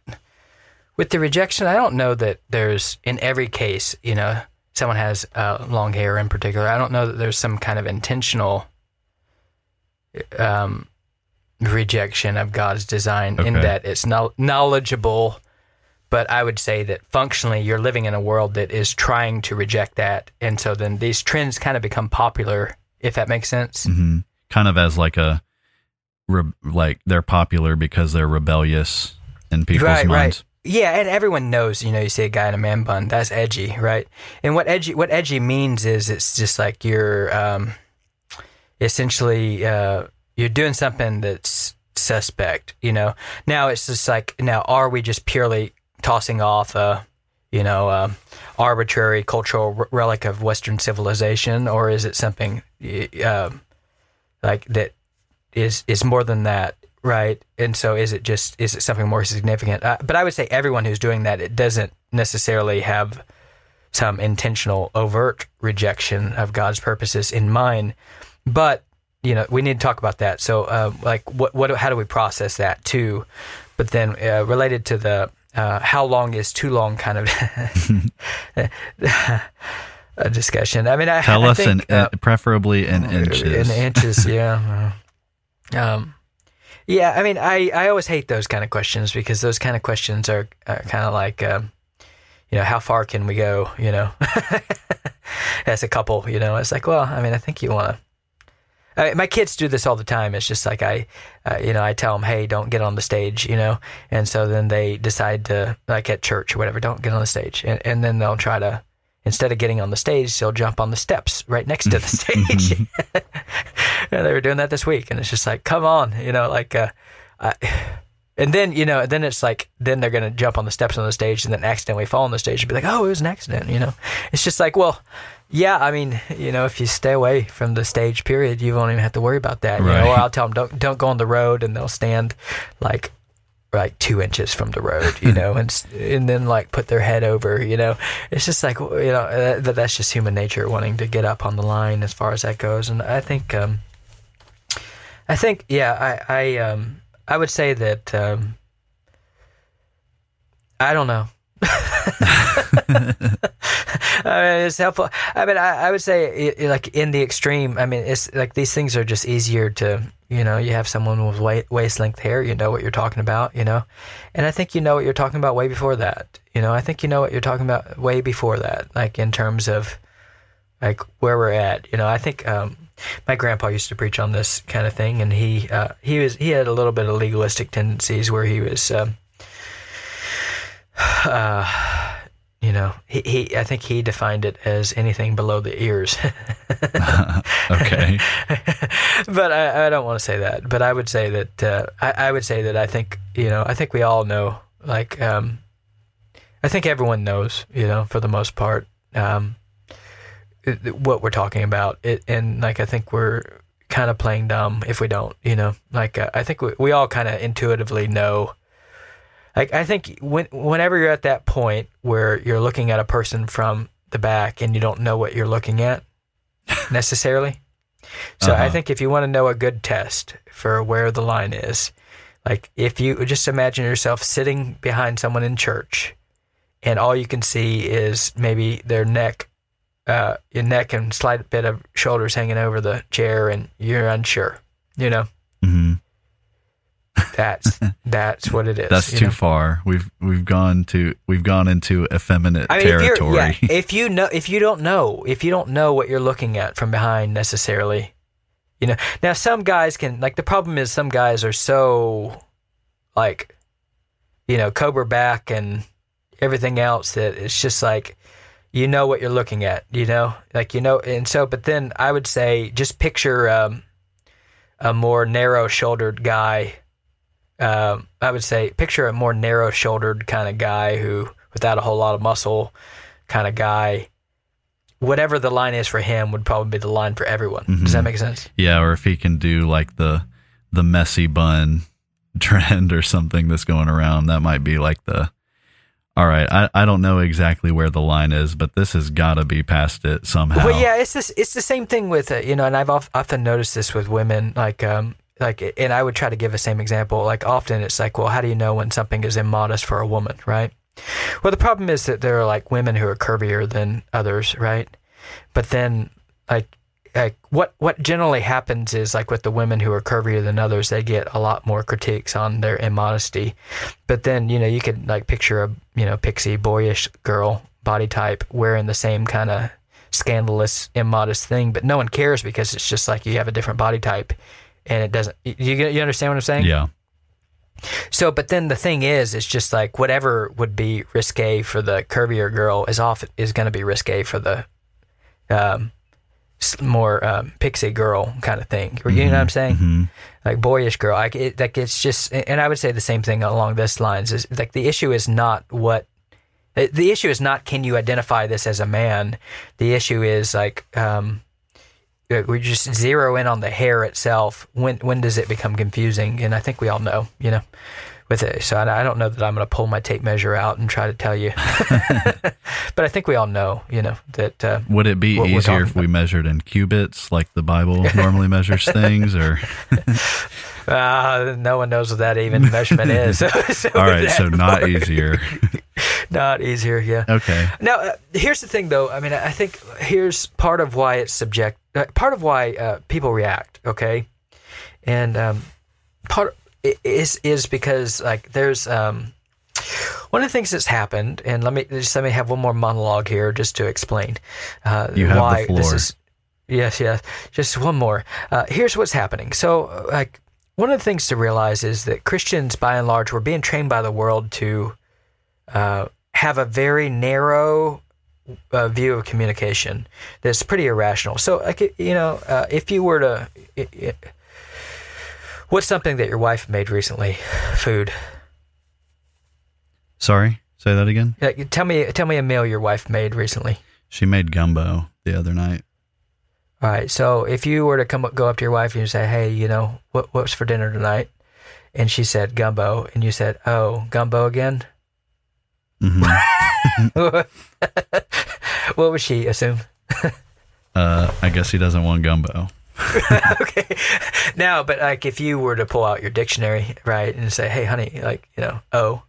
With the rejection, I don't know that there's in every case, you know, someone has uh, long hair in particular. I don't know that there's some kind of intentional um, rejection of God's design in that it's no- knowledgeable but I would say that functionally you're living in a world that is trying to reject that, and so then these trends kind of become popular, if that makes sense. hmm kind of as like a re- like they're popular because they're rebellious in people's right, minds right. Yeah, and everyone knows, you know, you see a guy in a man bun, that's edgy, right? And what edgy what edgy means is it's just like you're um, essentially uh, you're doing something that's suspect, you know. Now it's just like now are we just purely tossing off a you know um arbitrary cultural relic of Western civilization, or is it something um, like that is is more than that, right? And so is it just is it something more significant? Uh, but I would say everyone who's doing that it doesn't necessarily have some intentional overt rejection of God's purposes in mind, but you know we need to talk about that. So uh, like what what how do we process that too? But then uh, related to the uh, how long is too long kind of a discussion. I mean, I tell I us think, in uh, preferably in inches in inches, yeah. Um, yeah, I mean, I, I always hate those kind of questions because those kind of questions are, are kind of like, um, you know, how far can we go? You know, as a couple, you know, it's like, well, I mean, I think you want to. I, my kids do this all the time. It's just like I, uh, you know, I tell them, hey, don't get on the stage, you know, and so then they decide to, like at church or whatever, don't get on the stage, and, and then they'll try to, instead of getting on the stage, they'll jump on the steps right next to the stage. and they were doing that this week, and it's just like, come on, you know, like, uh, I, and then you know, then it's like, then they're gonna jump on the steps on the stage, and then accidentally fall on the stage, and be like, oh, it was an accident, you know. It's just like, well, yeah, I mean, you know, if you stay away from the stage, period, you won't even have to worry about that. You know, or I'll tell them, don't don't go on the road, and they'll stand like like two inches from the road, you know, and and then like put their head over, you know. It's just like you know, uh, that, that's just human nature wanting to get up on the line as far as that goes, and I think, um, I think, yeah, I I um I would say that um, I don't know. I mean, it's helpful. I mean, I, I would say, i i- like in the extreme. I mean, it's like these things are just easier to, you know. You have someone with wa- waist length hair, you know what you're talking about, you know, and I think you know what you're talking about way before that. You know, I think you know what you're talking about way before that, like in terms of like where we're at. You know, I think um, my grandpa used to preach on this kind of thing, and he uh, he was he had a little bit of legalistic tendencies where he was. Um, uh, You know, he, he I think he defined it as anything below the ears. okay. but I, I don't want to say that. But I would say that uh, I, I would say that I think you know I think we all know like um, I think everyone knows you know for the most part um, what we're talking about it, and like I think we're kind of playing dumb if we don't you know like uh, I think we, we all kind of intuitively know like I think when whenever you're at that point where you're looking at a person from the back and you don't know what you're looking at necessarily. So I Uh-huh. think if you want to know a good test for where the line is, like if you just imagine yourself sitting behind someone in church and all you can see is maybe their neck uh your neck and slight bit of shoulders hanging over the chair and you're unsure, you know. hmm That's that's what it is. That's too know? far. We've we've gone to we've gone into effeminate I mean, if, territory. yeah, if you know, if you don't know, if you don't know what you're looking at from behind necessarily, you know. Now, some guys can like the problem is some guys are so, like, you know, cobra back and everything else that it's just like, you know what you're looking at, you know, like you know, and so. But then I would say just picture um, a more narrow-shouldered guy um, I would say picture a more narrow shouldered kind of guy who, without a whole lot of muscle, kind of guy. Whatever the line is for him would probably be the line for everyone. Does that Mhm. make sense? yeah, or if he can do like the the messy bun trend or something that's going around, that might be like the all right, I, I don't know exactly where the line is, but this has got to be past it somehow. Well, yeah, it's this. It's the same thing with uh, you know, and I've of, often noticed this with women, like um, like, and I would try to give the same example. Like often, it's like, well, how do you know when something is immodest for a woman, right? Well, the problem is that there are like women who are curvier than others, right? But then, like, like what what generally happens is like with the women who are curvier than others, they get a lot more critiques on their immodesty. But then, you know, you could like picture a you know pixie boyish girl body type wearing the same kind of scandalous, immodest thing, but no one cares because it's just like you have a different body type, and it doesn't. You you understand what I'm saying? yeah. So, but then the thing is, it's just like whatever would be risque for the curvier girl is off is going to be risque for the um, more um, pixie girl kind of thing. You know what I'm saying? hmm Like boyish girl. Like it, like it's just, and I would say the same thing along this lines. Is like the issue is not what. the- The issue is not can you identify this as a man. The issue is like um, uh, we just zero in on the hair itself. When when does it become confusing? And I think we all know, you know, with it. So I, I don't know that I'm going to pull my tape measure out and try to tell you, but I think we all know, you know, that. Uh, Would it be easier if we measured in cubits like the Bible normally measures things or uh, no one knows what that even measurement is. So, so All right, so not easier. Not easier, yeah. Okay. Now, uh, here's the thing, though. I mean, I think here's part of why it's subject. Uh, part of why uh, people react. Okay, and um, part is is because like there's um, one of the things that's happened, and let me just let me have one more monologue here just to explain uh, You have the why this is. Yes, yes. Just one more. Uh, here's what's happening. So, uh, like, one of the things to realize is that Christians, by and large, were being trained by the world to uh, have a very narrow uh, view of communication that's pretty irrational. So, like, you know, uh, if you were to, it, it, what's something that your wife made recently? Food. Sorry, say that again. Like, tell me, tell me a meal your wife made recently. She made gumbo the other night. All right. So, if you were to come up, go up to your wife and you say, "Hey, you know, what what's for dinner tonight?" and she said gumbo, and you said, "Oh, gumbo again." hmm what would she assume? uh, I guess he doesn't want gumbo. okay. Now, but like if you were to pull out your dictionary, right, and say, "Hey, honey, like you know, oh,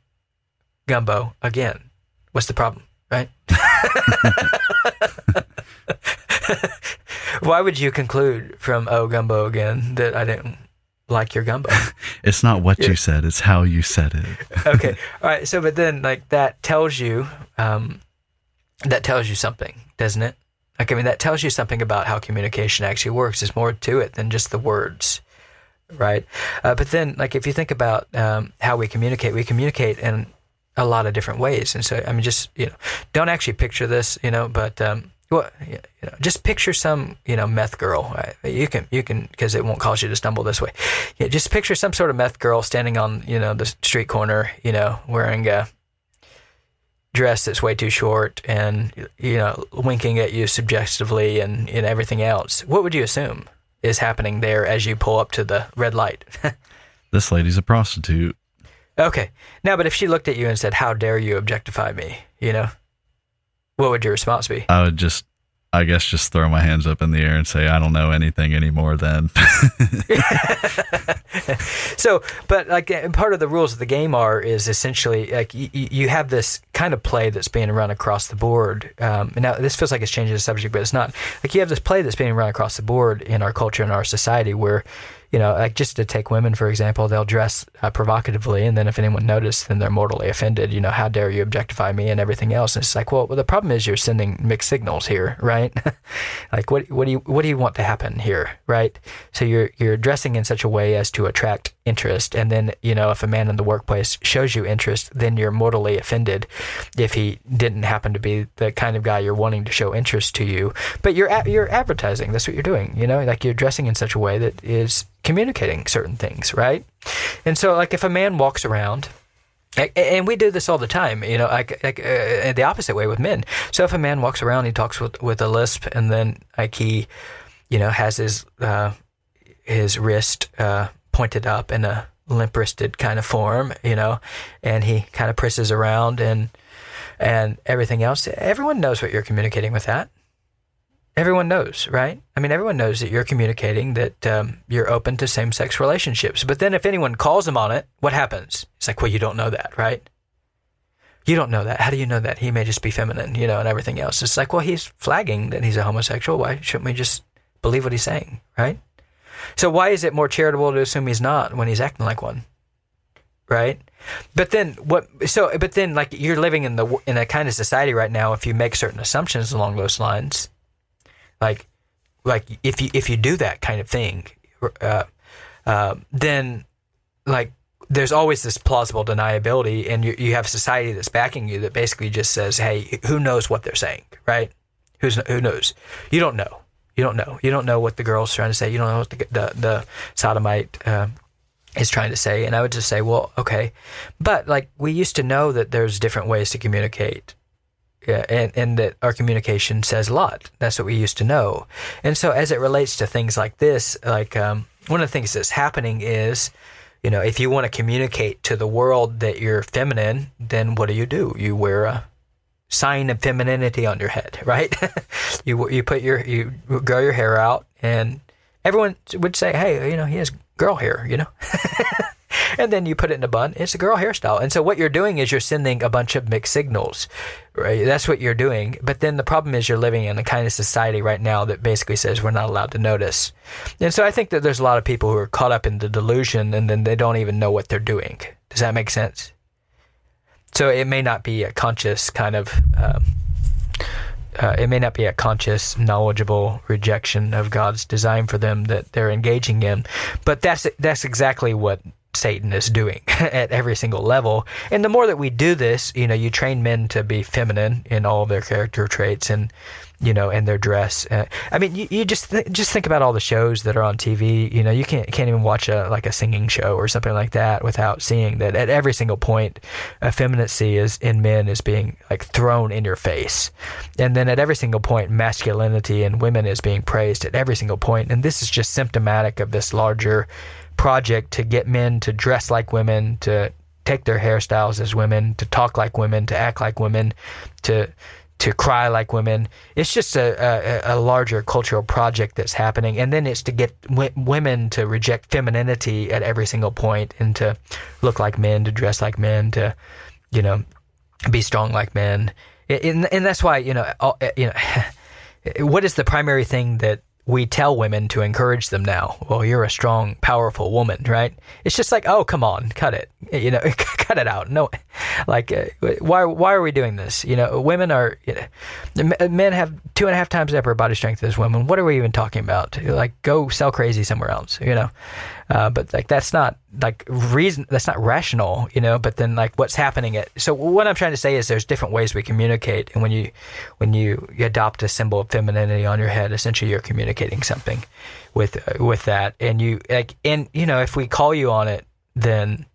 gumbo again," what's the problem, right? Why would you conclude from "oh, gumbo again" that I didn't like your gumbo? It's not what Yeah. you said; it's how you said it. okay, all right. So, but then like that tells you, um, that tells you something, doesn't it? Like, I mean, that tells you something about how communication actually works. There's more to it than just the words, right? Uh, but then, like, if you think about um, how we communicate, we communicate in a lot of different ways. And so, I mean, just you know, don't actually picture this, you know, but um, well, you know, just picture some, you know, meth girl. You can, you can, because it won't cause you to stumble this way. Yeah, just picture some sort of meth girl standing on, you know, the street corner, you know, wearing a dress that's way too short and, you know, winking at you suggestively and, and everything else. What would you assume is happening there as you pull up to the red light? This lady's a prostitute. okay. Now, but if she looked at you and said, "How dare you objectify me?" You know, what would your response be? I would just, I guess, just throw my hands up in the air and say, I don't know anything anymore then. so, but like part of the rules of the game are is essentially like you, you have this kind of play that's being run across the board. Um, and now this feels like it's changing the subject, but it's not. Like you have this play that's being run across the board in our culture and our society where you know, like just to take women for example, they'll dress uh, provocatively, and then if anyone notices, then they're mortally offended. You know, how dare you objectify me and everything else? And it's like, well, well the problem is you're sending mixed signals here, right? like, what what do you what do you want to happen here, right? So you're you're dressing in such a way as to attract interest, and then you know, if a man in the workplace shows you interest, then you're mortally offended if he didn't happen to be the kind of guy you're wanting to show interest to you. But you're you're advertising. That's what you're doing. You know, like you're dressing in such a way that is communicating certain things, right? And so, like, if a man walks around, and we do this all the time, you know, like, like uh, the opposite way with men. So if a man walks around, he talks with with a lisp, and then like he, you know, has his uh, his wrist uh, pointed up in a limp wristed kind of form, you know, and he kind of presses around and and everything else. Everyone knows what you're communicating with that. Everyone knows, right? I mean, everyone knows that you're communicating that um, you're open to same sex relationships. But then if anyone calls him on it, what happens? It's like, well, you don't know that, right? You don't know that. How do you know that? He may just be feminine, you know, and everything else. It's like, well, he's flagging that he's a homosexual. Why shouldn't we just believe what he's saying, right? So why is it more charitable to assume he's not when he's acting like one? Right? But then what so but then like you're living in the in a kind of society right now if you make certain assumptions along those lines like like if you if you do that kind of thing uh, uh, then like there's always this plausible deniability and you, you have society that's backing you that basically just says hey who knows what they're saying right Who's, who knows you don't know you don't know you don't know what the girl's trying to say you don't know what the the, the sodomite uh, is trying to say and i would just say well okay but like we used to know that there's different ways to communicate yeah, and, and that our communication says a lot. That's what we used to know. And so, as it relates to things like this, like um, one of the things that's happening is, you know, if you want to communicate to the world that you're feminine, then what do you do? You wear a sign of femininity on your head, right? you you put your you grow your hair out, and everyone would say, "Hey, you know, he has girl hair," you know. and then you put it in a bun. It's a girl hairstyle. And so what you're doing is you're sending a bunch of mixed signals, right? That's what you're doing. But then the problem is you're living in a kind of society right now that basically says we're not allowed to notice. And so I think that there's a lot of people who are caught up in the delusion and then they don't even know what they're doing. Does that make sense? So it may not be a conscious kind of. Um, uh, it may not be a conscious, knowledgeable rejection of God's design for them that they're engaging in, but that's that's exactly what Satan is doing at every single level. And the more that we do this, you know, you train men to be feminine in all their character traits and, you know, and their dress. Uh, I mean, you, you just th- just think about all the shows that are on TV. You know, you can't can't even watch a like a singing show or something like that without seeing that at every single point, effeminacy is in men is being like thrown in your face, and then at every single point, masculinity in women is being praised at every single point. And this is just symptomatic of this larger project to get men to dress like women, to take their hairstyles as women, to talk like women, to act like women, to to cry like women. It's just a, a, a larger cultural project that's happening, and then it's to get w- women to reject femininity at every single point and to look like men, to dress like men, to you know be strong like men, and, and that's why you know all, you know what is the primary thing that we tell women to encourage them now. Well, you're a strong, powerful woman, right? It's just like, oh, come on, cut it. You know, cut it out. No, like, uh, why why are we doing this? You know, women are you know, men have two and a half times the upper body strength as women. What are we even talking about? Like, go sell crazy somewhere else. You know, uh, but like that's not like reason. That's not rational. You know. But then like what's happening at so what I'm trying to say is there's different ways we communicate, and when you when you, you adopt a symbol of femininity on your head, essentially you're communicating something with uh, with that, and you like and you know if we call you on it, then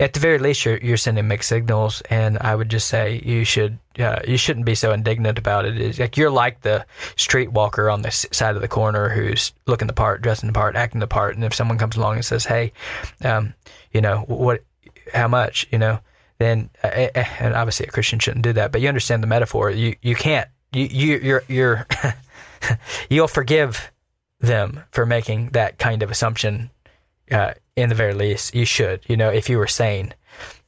at the very least you're you're sending mixed signals and i would just say you should uh, you shouldn't be so indignant about it. It's like you're like the streetwalker on the side of the corner who's looking the part dressing the part acting the part and if someone comes along and says hey um, you know what how much? You know then uh, uh, and obviously a christian shouldn't do that but you understand the metaphor. You you can't you, you you're you're you'll forgive them for making that kind of assumption uh, in the very least, you should, you know, if you were sane.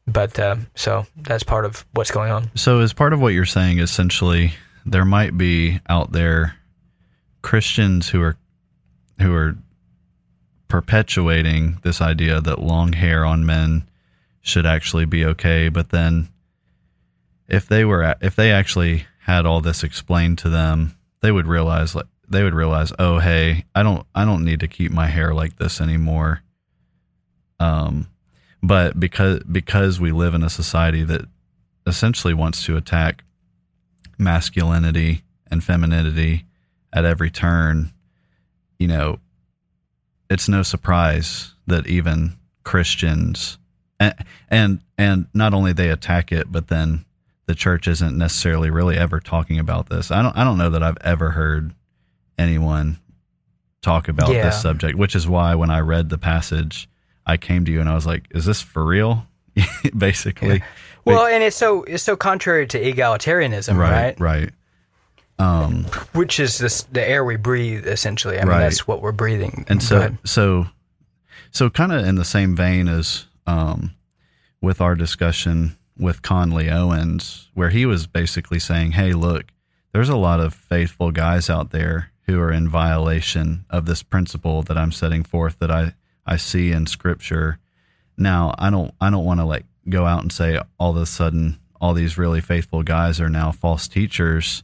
But um, so that's part of what's going on. So, as part of what you're saying, essentially, there might be out there Christians who are who are perpetuating this idea that long hair on men should actually be okay, but then if they were if they actually had all this explained to them, they would realize like they would realize, oh hey, I don't I don't need to keep my hair like this anymore. Um, but because because we live in a society that essentially wants to attack masculinity and femininity at every turn, you know, it's no surprise that even Christians and and and not only they attack it, but then the church isn't necessarily really ever talking about this. I don't I don't know that I've ever heard anyone talk about Yeah. this subject, which is why when I read the passage, I came to you and I was like, "Is this for real?" Basically, Well, and it's so it's so contrary to egalitarianism, right? right, right. Um, Which is this, the air we breathe, essentially. I mean, Right. that's what we're breathing. and so so so kind of in the same vein as um, with our discussion with Conley Owens, where he was basically saying, "Hey, look, there's a lot of faithful guys out there who are in violation of this principle that I'm setting forth that I I see in Scripture." Now, I don't I don't want to like go out and say all of a sudden all these really faithful guys are now false teachers,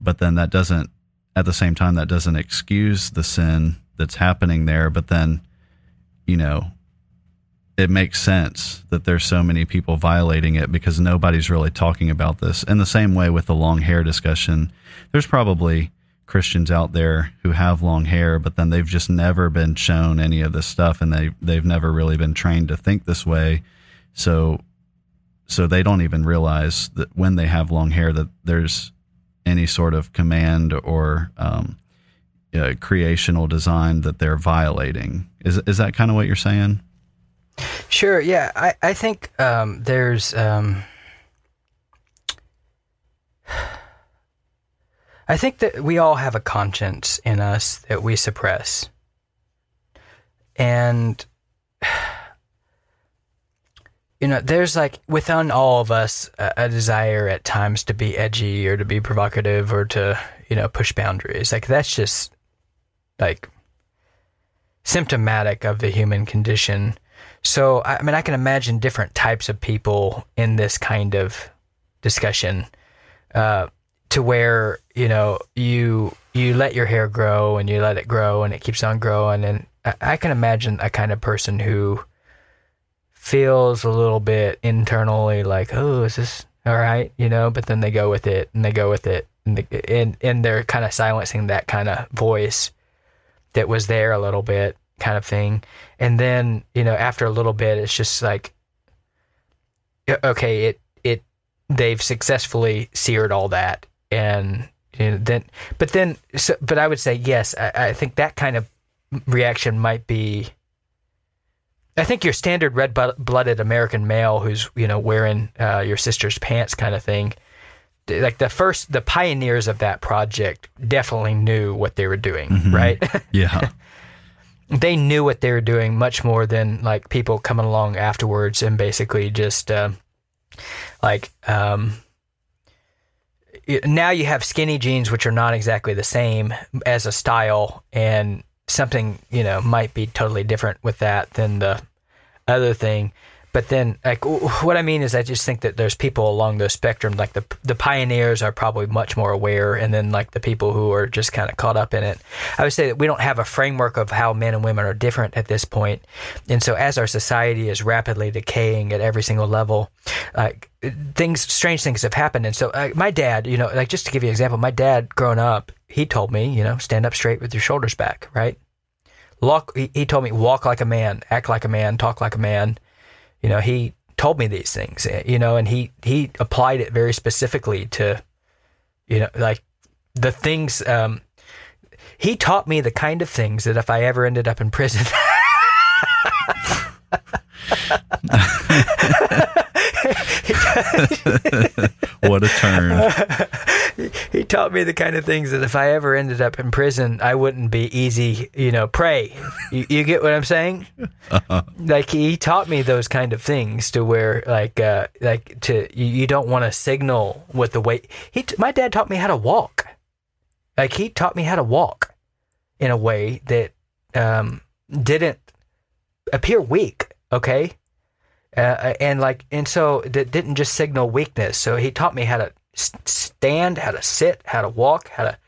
but then that doesn't at the same time that doesn't excuse the sin that's happening there, but then you know it makes sense that there's so many people violating it because nobody's really talking about this. In the same way with the long hair discussion, there's probably Christians out there who have long hair, but then they've just never been shown any of this stuff and they they've never really been trained to think this way. So so they don't even realize that when they have long hair that there's any sort of command or um, uh, creational design that they're violating. Is is that kind of what you're saying? Sure. Yeah. I, I think um, there's. Um, I think that we all have a conscience in us that we suppress. And, you know, there's like within all of us a, a desire at times to be edgy or to be provocative or to, you know, push boundaries. Like that's just like symptomatic of the human condition. So, I mean, I can imagine different types of people in this kind of discussion, uh, to where you know you you let your hair grow and you let it grow and it keeps on growing, and I, I can imagine a kind of person who feels a little bit internally like, oh, is this all right? You know, but then they go with it and they go with it, and they, and and they're kind of silencing that kind of voice that was there a little bit kind of thing. And then you know after a little bit it's just like okay it it they've successfully seared all that and you know, then but then so, but i would say yes I, I think that kind of reaction might be i think your standard red blooded american male who's you know wearing uh, your sister's pants kind of thing like the first the pioneers of that project definitely knew what they were doing right Yeah. they knew what they were doing much more than like people coming along afterwards and basically just uh, like um, now you have skinny jeans which are not exactly the same as a style and something you know might be totally different with that than the other thing but then like what I mean is I just think that there's people along the spectrum like the the pioneers are probably much more aware and then like the people who are just kind of caught up in it. I would say that we don't have a framework of how men and women are different at this. And so as our society is rapidly decaying at every single level, like things strange things have happened and so uh, my dad, you know, like just to give you an example, my dad growing up, he told me, you know, stand up straight with your shoulders back, right? Walk, he told me walk like a man, act like a man, talk like a man. You know, he told me these things, eh, you know, and he he applied it very specifically to, you know, like the things. Um, he taught me the kind of things that if I ever ended up in prison. what a turn. he taught me the kind of things that if I ever ended up in prison, I wouldn't be easy, you know, prey. You, you get what I'm saying? Like he taught me those kind of things to where, like, uh, like to you, you don't want to signal with the way. He, t- my dad taught me how to walk. Like he taught me how to walk in a way that um, didn't appear weak. Okay. Uh, and like, and so that didn't just signal weakness. So he taught me how to stand, how to sit, how to walk, how to,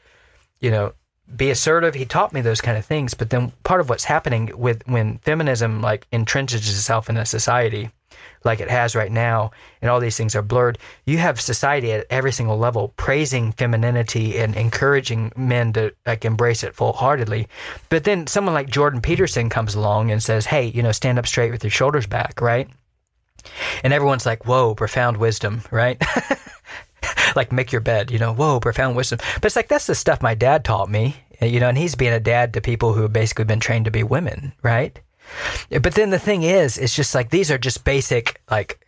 you know, be assertive. He taught me those kind of things. But then part of what's happening with when feminism like entrenches itself in a society, like it has right now, and all these things are blurred, you have society at every single level praising femininity and encouraging men to like embrace it full heartedly. But then someone like Jordan Peterson comes along and says, Hey, you know, stand up straight with your shoulders back, right? And everyone's like, Whoa, profound wisdom, right? like make your bed, you know, whoa, profound wisdom. But it's like that's the stuff my dad taught me, you know, and he's being a dad to people who have basically been trained to be women, right? But then the thing is, it's just like these are just basic, like,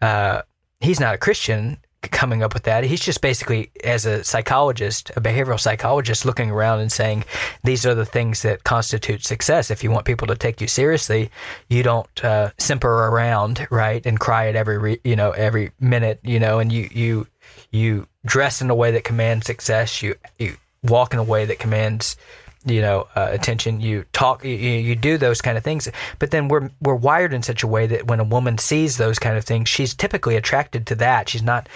uh, he's not a Christian coming up with that. He's just basically, as a psychologist, a behavioral psychologist, looking around and saying, these are the things that constitute success. If you want people to take you seriously, you don't uh, simper around, right, and cry at every, re- you know, every minute, you know, and you you you dress in a way that commands success. You you walk in a way that commands you know uh, attention. You talk you, you do those kind of things. But then we're we're wired in such a way that when a woman sees those kind of things she's typically attracted to that. She's not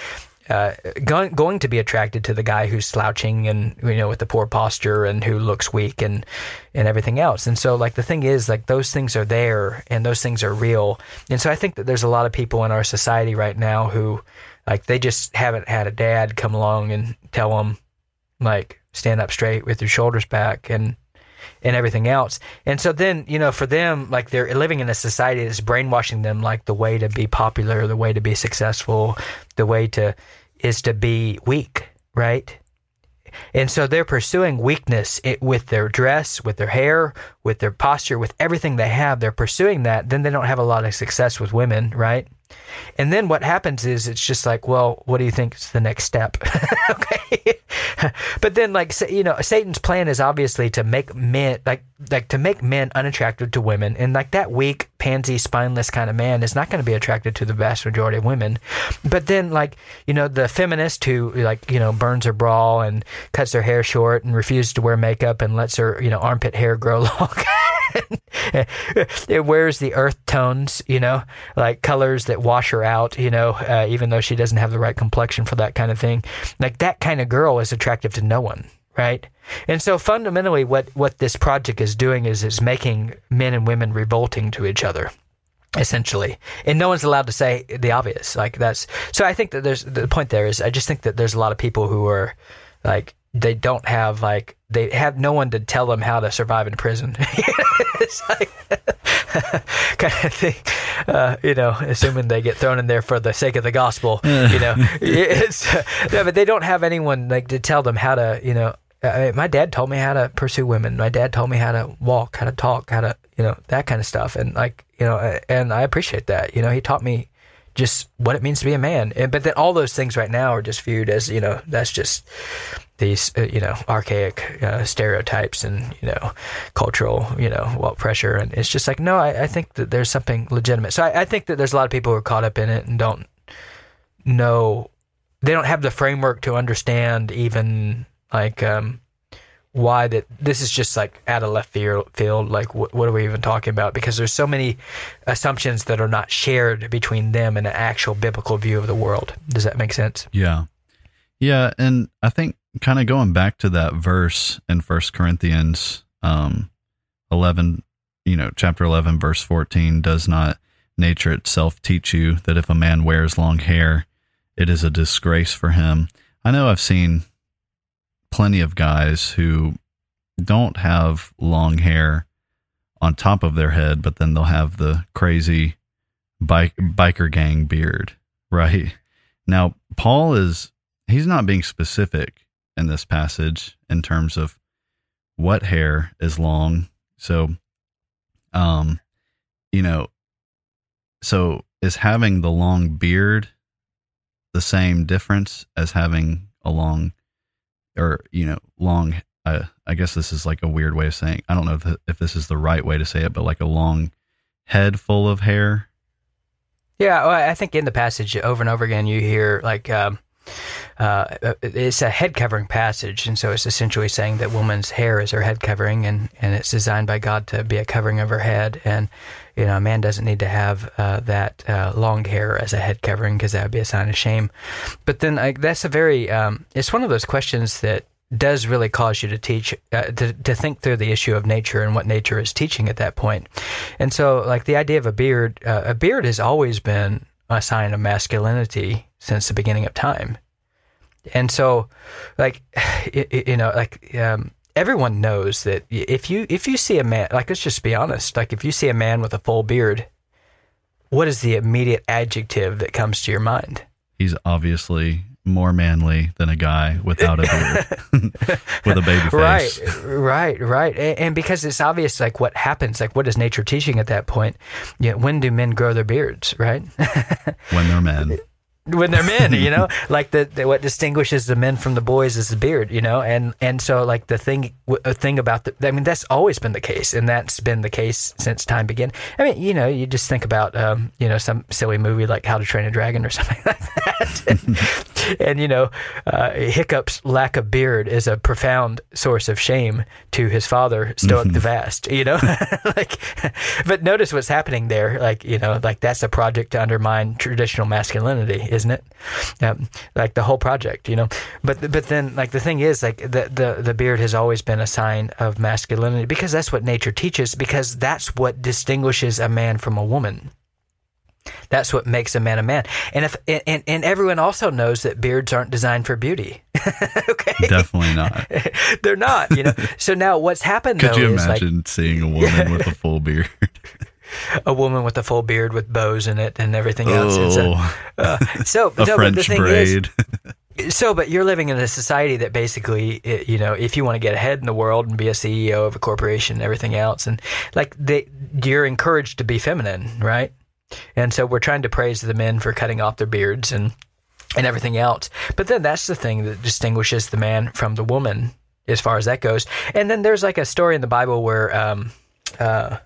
uh, going going to be attracted to the guy who's slouching and you know with the poor posture and who looks weak and and everything else. And so like the thing is like those things are there and those things are real. And so I think that there's a lot of people in our society right now who like they just haven't had a dad come along and tell them like stand up straight with your shoulders back and and everything else. And so then, you know, for them, like they're living in a society that's brainwashing them like the way to be popular, the way to be successful, the way to is to be weak, right? And so they're pursuing weakness it, with their dress, with their hair, with their posture, with everything they have. They're pursuing that. Then they don't have a lot of success with women, right? And then what happens is it's just like, well, what do you think is the next step? okay. but then like you know, Satan's plan is obviously to make men like like to make men unattractive to women. And like that weak, pansy, spineless kind of man is not going to be attracted to the vast majority of women. But then like, you know, the feminist who like, you know, burns her bra and cuts her hair short and refuses to wear makeup and lets her, you know, armpit hair grow long. it wears the earth tones, you know, like colors that wash her out, you know, uh, even though she doesn't have the right complexion for that kind of thing. Like that kind of girl is attractive to no one, right? And so fundamentally, what what this project is doing is is making men and women revolting to each other essentially and no one's allowed to say the obvious like that's so i think that there's the point there is i just think that there's a lot of people who are like they don't have like they have no one to tell them how to survive in prison it's like kind of thing uh, you know assuming they get thrown in there for the sake of the gospel you know it's no, but they don't have anyone like to tell them how to you know I mean, my dad told me how to pursue women. My dad told me how to walk, how to talk, how to, you know, that kind of stuff. And like, you know, and I appreciate that. You know, he taught me just what it means to be a man. And, but then all those things right now are just viewed as, you know, that's just these, uh, you know, archaic uh, stereotypes and, you know, cultural, you know, well, pressure. And it's just like, no, I, I think that there's something legitimate. So I, I think that there's a lot of people who are caught up in it and don't know, they don't have the framework to understand even like um, why that this is just like out of left field. like, what, what are we even talking about? Because there's so many assumptions that are not shared between them and an actual biblical view of the world. Does that make sense? Yeah. Yeah. And I think kind of going back to that verse in First Corinthians um, 11, you know, chapter 11, verse 14, does not nature itself teach you that if a man wears long hair, it is a disgrace for him? I know I've seen plenty of guys who don't have long hair on top of their head, but then they'll have the crazy bike biker gang beard, right? Now, Paul is he's not being specific in this passage in terms of what hair is long. So um you know, so is having the long beard the same difference as having a long or you know long uh, i guess this is like a weird way of saying i don't know if, if this is the right way to say it but like a long head full of hair yeah well, i think in the passage over and over again you hear like um, uh, it's a head covering passage, and so it's essentially saying that woman's hair is her head covering, and, and it's designed by God to be a covering of her head. And you know, a man doesn't need to have uh, that uh, long hair as a head covering because that would be a sign of shame. But then like, that's a very, um, it's one of those questions that does really cause you to teach uh, to, to think through the issue of nature and what nature is teaching at that point and so like the idea of a beard uh, a beard has always been a sign of masculinity since the beginning of time and so like you know like um, everyone knows that if you if you see a man like let's just be honest like if you see a man with a full beard what is the immediate adjective that comes to your mind? He's obviously more manly than a guy without a beard. With a baby face. right right. Right and, and, because it's obvious like what happens like what is nature teaching at that point? You know, when do men grow their beards right? When they're men when they're men, you know, like the, the, what distinguishes the men from the boys is the beard, you know, and and so like the thing a thing about the I mean that's always been the case, and that's been the case since time began. I mean, you know, you just think about um, you know some silly movie like How to Train a Dragon or something like that, and, and you know, uh, Hiccup's lack of beard is a profound source of shame to his father, Stoick the Vast, you know, like, but notice what's happening there, like you know, like that's a project to undermine traditional masculinity isn't it? Um, like the whole project, you know. But but then like the thing is like the the the beard has always been a sign of masculinity because that's what nature teaches because that's what distinguishes a man from a woman. That's what makes a man a man. And if and, and everyone also knows that beards aren't designed for beauty. okay. Definitely not. They're not, you know. So now what's happened Could you imagine like, seeing a woman with a full beard? a woman with a full beard with bows in it and everything else. Oh. So, uh, so a no, but the French thing braid. Is, so, but you're living in a society that basically, i- you know, if you want to get ahead in the world and be a CEO of a corporation and everything else, and like they, you're encouraged to be feminine, right? And so we're trying to praise the men for cutting off their beards and and everything else. But then that's the thing that distinguishes the man from the woman as far as that goes. And then there's like a story in the Bible where um uh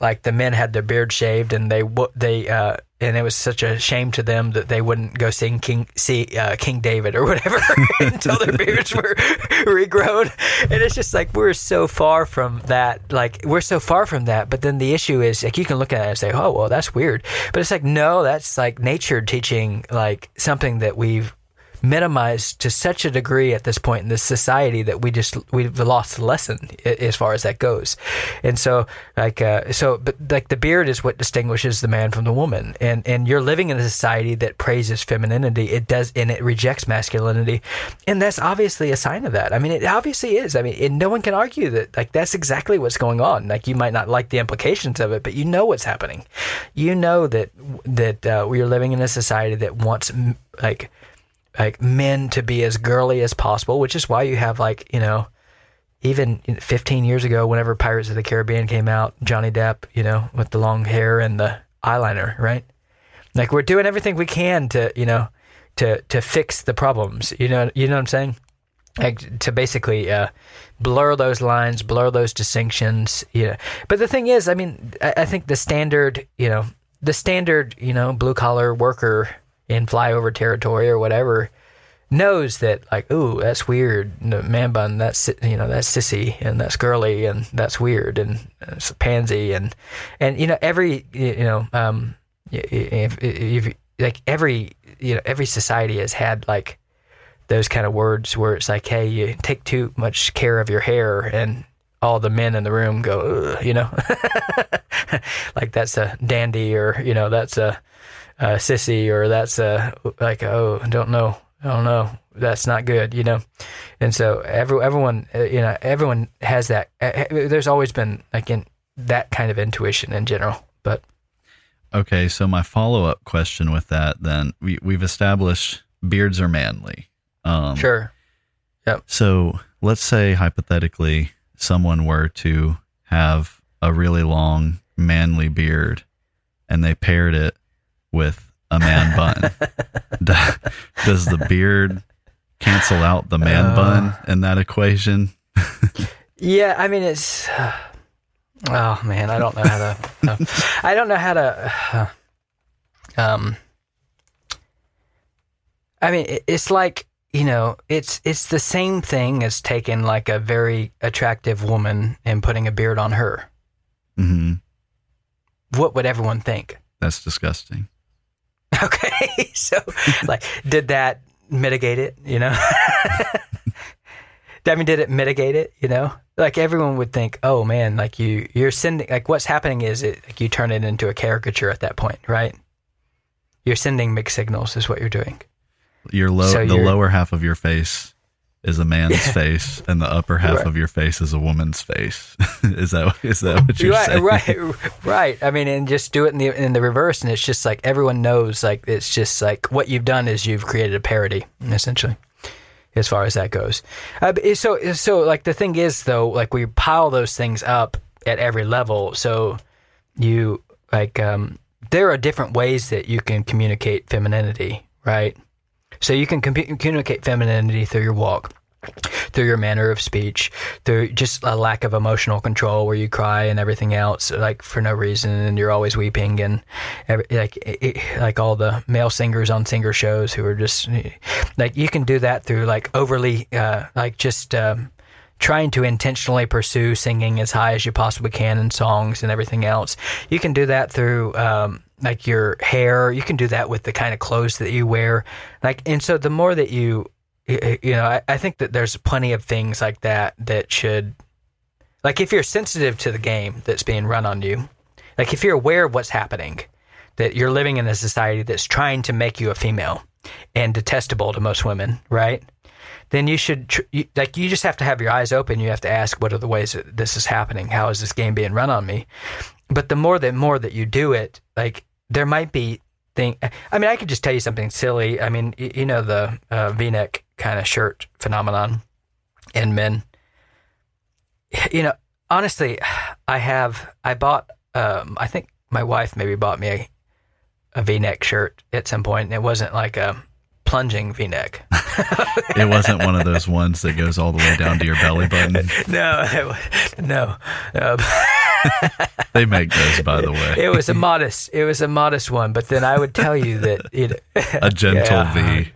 like the men had their beard shaved and they they uh and it was such a shame to them that they wouldn't go sing King see uh, King David or whatever until their beards were regrown. And it's just like we're so far from that. Like we're so far from that. But then the issue is like you can look at it and say, oh well, that's weird. But it's like no, that's like nature teaching like something that we've minimized to such a degree at this point in this society that we just we've lost the lesson as far as that goes. And so like uh, so but like the beard is what distinguishes the man from the woman. And and you're living in a society that praises femininity. It does and it rejects masculinity. And that's obviously a sign of that. I mean it obviously is. I mean and no one can argue that like that's exactly what's going on. Like you might not like the implications of it but you know what's happening. You know that that uh, we're living in a society that wants like like men to be as girly as possible, which is why you have like you know, even 15 years ago, whenever Pirates of the Caribbean came out, Johnny Depp, you know, with the long hair and the eyeliner, right? Like we're doing everything we can to you know, to to fix the problems. You know, you know what I'm saying? Like to basically uh, blur those lines, blur those distinctions. You know, but the thing is, I mean, I, I think the standard, you know, the standard, you know, blue collar worker in flyover territory or whatever, knows that like, ooh, that's weird. Man bun, that's you know that's sissy and that's girly and that's weird and it's a pansy and and you know every you know um if, if, if like every you know every society has had like those kind of words where it's like, hey, you take too much care of your hair and all the men in the room go, you know, like that's a dandy or, you know, that's a, sissy or that's a, like, oh, don't know. I don't know. That's not good, you know? And so every, everyone, uh, you know, everyone has that. Uh, there's always been, again, that kind of intuition in general, but. Okay. So my follow up question with that, then we, we've established beards are manly. Um, sure. Yep. So let's say hypothetically someone were to have a really long manly beard and they paired it with a man bun. Does the beard cancel out the man uh, bun in that equation? yeah, I mean it's. oh man, I don't know how to. Uh, I don't know how to. Uh, um. I mean, it's like you know, it's it's the same thing as taking like a very attractive woman and putting a beard on her. Mm-hmm. What would everyone think? That's disgusting. Okay, so like, did that mitigate it? You know, I mean, did it mitigate it? You know, like everyone would think, oh man, like you you're sending like what's happening is it like you turn it into a caricature at that point, right? You're sending mixed signals, is what you're doing. Your low, so the lower half of your face is a man's face, and the upper half right. of your face is a woman's face. is that is that what you're right, saying? Right, right. I mean, and just do it in the in the reverse, and it's just like everyone knows. Like it's just like what you've done is you've created a parody, essentially, as far as that goes. Uh, so so like the thing is though, like we pile those things up at every level. So you like um, there are different ways that you can communicate femininity, right? So you can communicate femininity through your walk, through your manner of speech, through just a lack of emotional control where you cry and everything else, like for no reason, and you're always weeping, and every, like it, like all the male singers on singer shows who are just like you can do that through like overly uh, like just. Um, trying to intentionally pursue singing as high as you possibly can in songs and everything else. You can do that through um, like your hair. You can do that with the kind of clothes that you wear. Like, and so the more that you, you know, I, I think that there's plenty of things like that that should, like, if you're sensitive to the game that's being run on you, like if you're aware of what's happening, that you're living in a society that's trying to make you a female and detestable to most women, right? Then you should tr- you, like you just have to have your eyes open. You have to ask, what are the ways that this is happening? How is this game being run on me? But the more that more that you do it, like there might be thing. I mean, I could just tell you something silly. I mean, you, you know the uh, V-neck kind of shirt phenomenon in men. You know, honestly, I have. I bought. Um, I think my wife maybe bought me a, a V-neck shirt at some point, and it wasn't like a plunging V-neck. it wasn't one of those ones that goes all the way down to your belly button. No, no. Um, they make those, by the way. It was a modest. It was a modest one, but then I would tell you that it a gentle yeah, V.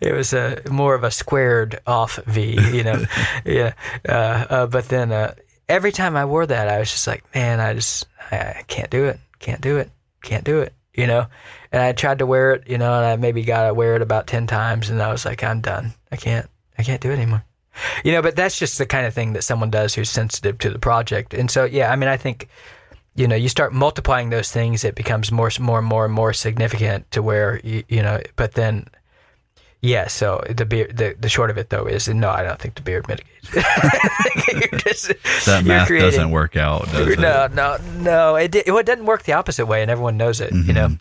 it was a more of a squared off V. You know, yeah. Uh, uh, but then uh, every time I wore that, I was just like, man, I just I, I can't do it. Can't do it. Can't do it. You know, and I tried to wear it. You know, and I maybe got to wear it about ten times, and I was like, I'm done. I can't. I can't do it anymore. You know, but that's just the kind of thing that someone does who's sensitive to the project. And so, yeah, I mean, I think, you know, you start multiplying those things, it becomes more, more, more, and more significant to where you, you know. But then, yeah. So the beard, the, the short of it though is no, I don't think the beard mitigates. just, that math creating, doesn't work out, does it? No, no, no. It, it, it doesn't work the opposite way, and everyone knows it. Mm-hmm. You know,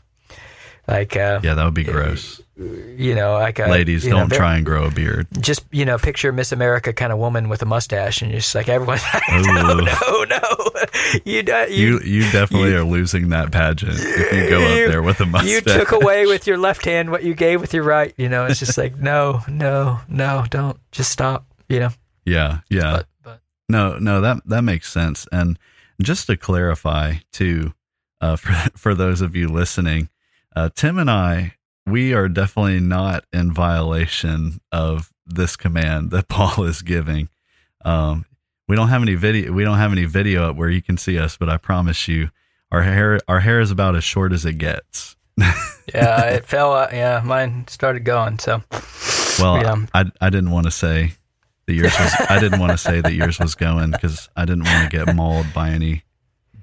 like uh, yeah, that would be gross you know, like a, ladies don't know, try and grow a beard. Just you know, picture Miss America kind of woman with a mustache, and you're just like everyone. no, no, no, you, you you you definitely you, are losing that pageant if you go you, up there with a mustache. You took away with your left hand what you gave with your right. You know, it's just like no, no, no, don't just stop. You know. Yeah, yeah. But, but. No, no, that that makes sense. And just to clarify, too, uh, for for those of you listening, uh, Tim and I we are definitely not in violation of this command that Paul is giving. Um, we don't have any video. We don't have any video up where you can see us, but I promise you, our hair our hair is about as short as it gets. yeah, it fell. out. Yeah, mine started going. So, Well, Yeah. I I didn't want to say that yours was. I didn't want to say that yours was going because I didn't want to get mauled by any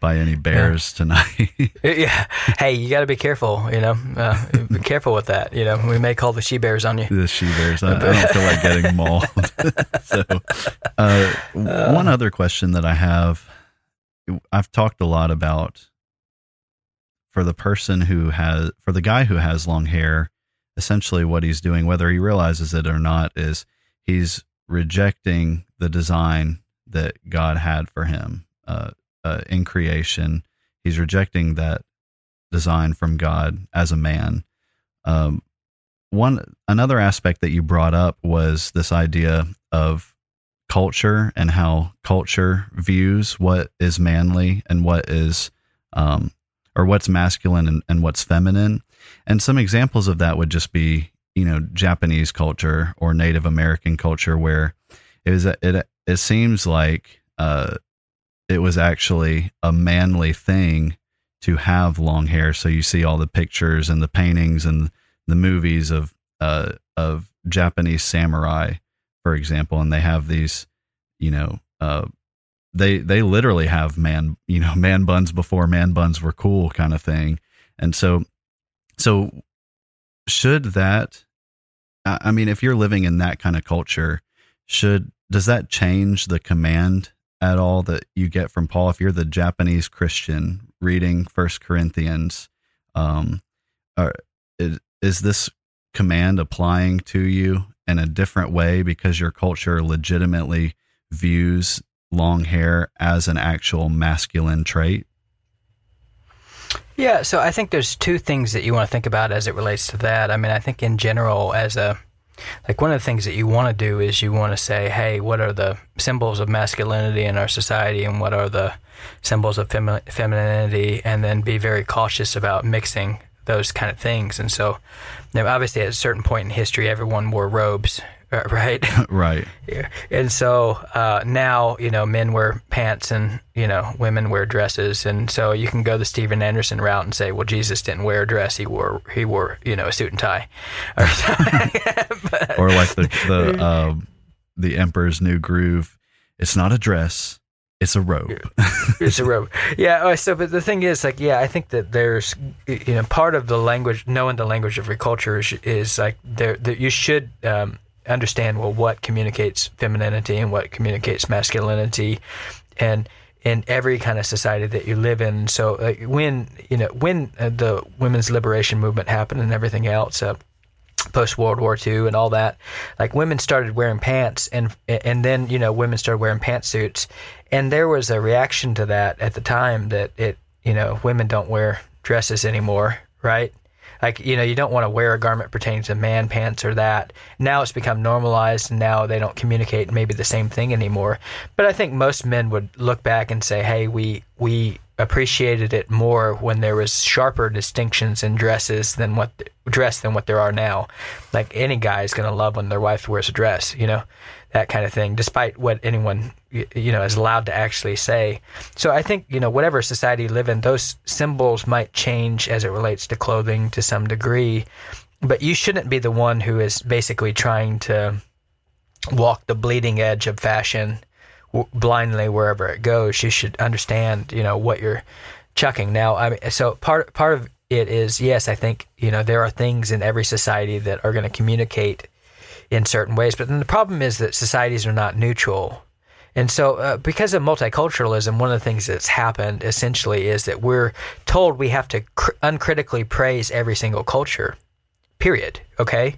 by any bears tonight. yeah. Hey, you got to be careful. You know, uh, be careful with that. You know, we may call the she bears on you. the she bears. I, I don't feel like getting mauled. so, uh, one other question that I have, I've talked a lot about for the person who has, for the guy who has long hair, essentially what he's doing, whether he realizes it or not, is he's rejecting the design that God had for him uh, uh, in creation. He's rejecting that design from God as a man. Um, one another aspect that you brought up was this idea of culture and how culture views what is manly and what is um, or what's masculine and, and what's feminine and some examples of that would just be you know japanese culture or native american culture where it was it it seems like uh it was actually a manly thing to have long hair. So you see all the pictures and the paintings and the movies of uh, of Japanese samurai, for example, and they have these, you know, uh, they they literally have man, you know, man buns before man buns were cool, kind of thing, and so, so should that, I mean, if you're living in that kind of culture, should does that change the command at all that you get from Paul? If you're the Japanese Christian reading First Corinthians, um, or is, is this command applying to you in a different way because your culture legitimately views long hair as an actual masculine trait? Yeah, so I think there's two things that you want to think about as it relates to that. I mean, I think in general, as a like one of the things that you want to do is you want to say, hey, what are the symbols of masculinity in our society and what are the symbols of femi- femininity, and then be very cautious about mixing those kind of things. And so, know, obviously, at a certain point in history, everyone wore robes, right? right. Yeah. And so uh, now, you know, men wear pants and, you know, women wear dresses. And so you can go the Steven Anderson route and say, well, Jesus didn't wear a dress. He wore, he wore, you know, a suit and tie. Or, But- Or like the the um, the Emperor's New Groove. It's not a dress. It's a robe. it's a robe. Yeah. uh, So, but the thing is, like, yeah, I think that there's, you know, part of the language, knowing the language of your culture is, is like there, that you should um, understand well what communicates femininity and what communicates masculinity, and in every kind of society that you live in. So, when you know when uh, the women's liberation movement happened and everything else. Uh, post World War II and all that, like women started wearing pants, and and then you know women started wearing pantsuits, and there was a reaction to that at the time that it you know women don't wear dresses anymore, right? Like you know you don't want to wear a garment pertaining to man pants or that. Now it's become normalized, and now they don't communicate maybe the same thing anymore. But I think most men would look back and say, hey, we we appreciated it more when there was sharper distinctions in dresses than what dress than what there are now. Like any guy is going to love when their wife wears a dress, you know, that kind of thing, despite what anyone you know is allowed to actually say. So I think you know whatever society you live in, those symbols might change as it relates to clothing to some degree, but you shouldn't be the one who is basically trying to walk the bleeding edge of fashion w- blindly wherever it goes. You should understand, you know, what you're chucking. Now, I mean, so part part of it is yes, I think you know there are things in every society that are going to communicate in certain ways, but then the problem is that societies are not neutral. And so, uh, because of multiculturalism, one of the things that's happened essentially is that we're told we have to cr- uncritically praise every single culture, period. Okay?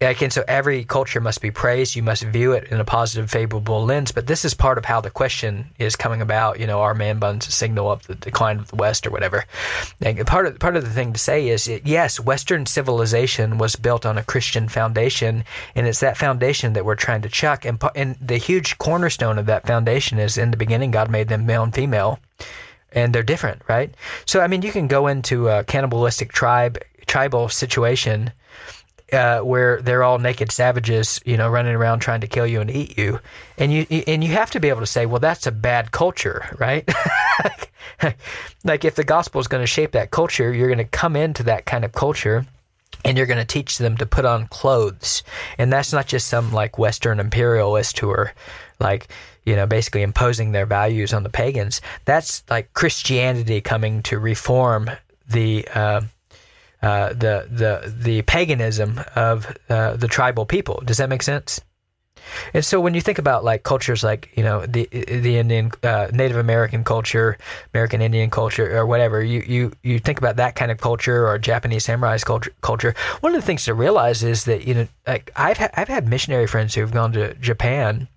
And so every culture must be praised. You must view it in a positive, favorable lens. But this is part of how the question is coming about. You know, are man buns a signal of the decline of the West or whatever? And part of part of the thing to say is, that, yes, Western civilization was built on a Christian foundation, and it's that foundation that we're trying to chuck. And and the huge cornerstone of that foundation is, in the beginning, God made them male and female and they're different, right? So I mean, you can go into a cannibalistic tribe tribal situation uh, where they're all naked savages, you know, running around trying to kill you and eat you, and you and you have to be able to say, well, that's a bad culture, right? like if the gospel is going to shape that culture, you're going to come into that kind of culture. And you're going to teach them to put on clothes. And that's not just some like Western imperialist who are like, you know, basically imposing their values on the pagans. That's like Christianity coming to reform the uh, uh, the the the paganism of uh, the tribal people. Does that make sense? And so when you think about like cultures like you know the the Indian uh, Native American culture, American Indian culture, or whatever, you you you think about that kind of culture or Japanese samurai culture. Culture. One of the things to realize is that you know like I've ha- I've had missionary friends who've gone to Japan,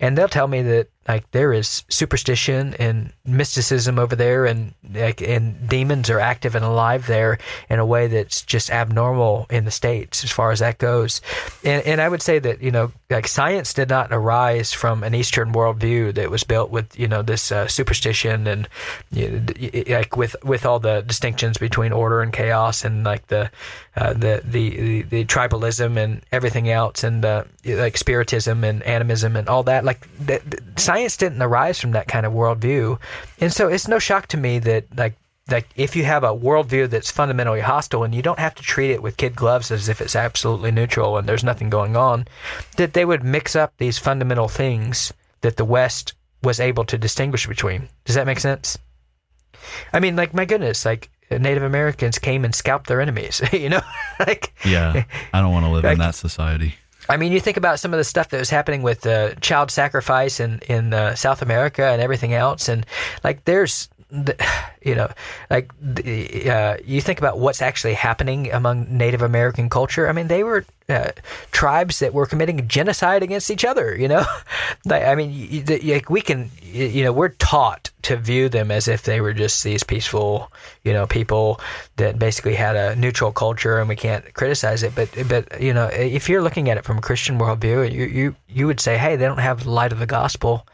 and they'll tell me that like there is superstition and mysticism over there and like and demons are active and alive there in a way that's just abnormal in the states as far as that goes. And and I would say that you know like science did not arise from an eastern worldview that was built with you know this uh, superstition and you know, like with with all the distinctions between order and chaos and like the uh, the, the, the the tribalism and everything else and uh, like spiritism and animism and all that. Like the science didn't arise from that kind of worldview, and so it's no shock to me that like like if you have a worldview that's fundamentally hostile and you don't have to treat it with kid gloves as if it's absolutely neutral and there's nothing going on, that they would mix up these fundamental things that the West was able to distinguish between. Does that make sense? I mean, like my goodness, like Native Americans came and scalped their enemies. you know, like yeah, I don't want to live like, in that society. I mean, you think about some of the stuff that was happening with uh, child sacrifice in in uh, South America and everything else, and like there's you know, like uh, you think about what's actually happening among Native American culture. I mean, they were uh, tribes that were committing genocide against each other. You know, I mean, like we can, you know, we're taught to view them as if they were just these peaceful, you know, people that basically had a neutral culture, and we can't criticize it. But, but you know, if you're looking at it from a Christian worldview, you you you would say, hey, they don't have the light of the gospel.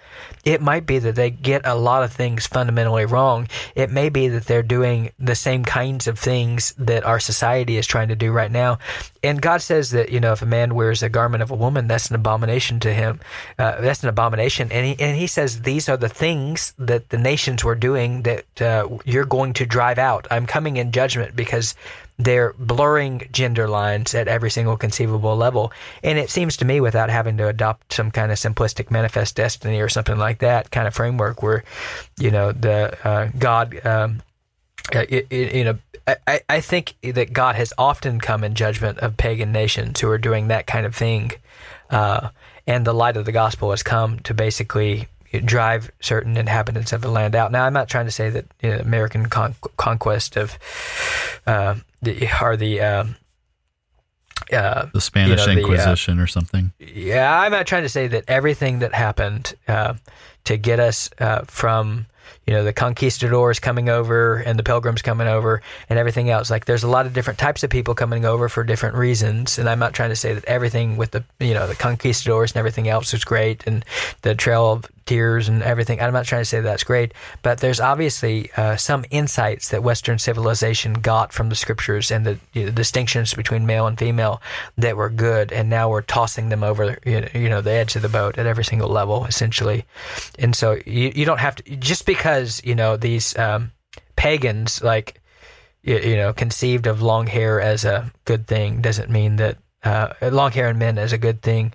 It might be that they get a lot of things fundamentally wrong. It may be that they're doing the same kinds of things that our society is trying to do right now. And God says that, you know, if a man wears a garment of a woman, that's an abomination to him. Uh, that's an abomination. And he, and he says, these are the things that the nations were doing that uh, you're going to drive out. I'm coming in judgment because they're blurring gender lines at every single conceivable level. And it seems to me, without having to adopt some kind of simplistic manifest destiny or something like that kind of framework, where you know the uh, God, um, uh, you know, I, I think that God has often come in judgment of pagan nations who are doing that kind of thing, uh, and the light of the gospel has come to basically drive certain inhabitants of the land out. Now, I'm not trying to say that you know, American con- conquest of uh, the or the uh, uh, the Spanish you know, Inquisition the, uh, or something. Yeah, I'm not trying to say that everything that happened uh, to get us uh, from you know the conquistadors coming over and the pilgrims coming over and everything else like there's a lot of different types of people coming over for different reasons and i'm not trying to say that everything with the you know the conquistadors and everything else was great and the trail of and everything. I'm not trying to say that's great but there's obviously uh, some insights that western civilization got from the scriptures and the you know, distinctions between male and female that were good. And now we're tossing them over you know the edge of the boat at every single level essentially. And so you, you don't have to just because you know these um, pagans like you, you, know conceived of long hair as a good thing doesn't mean that uh, long hair in men as a good thing.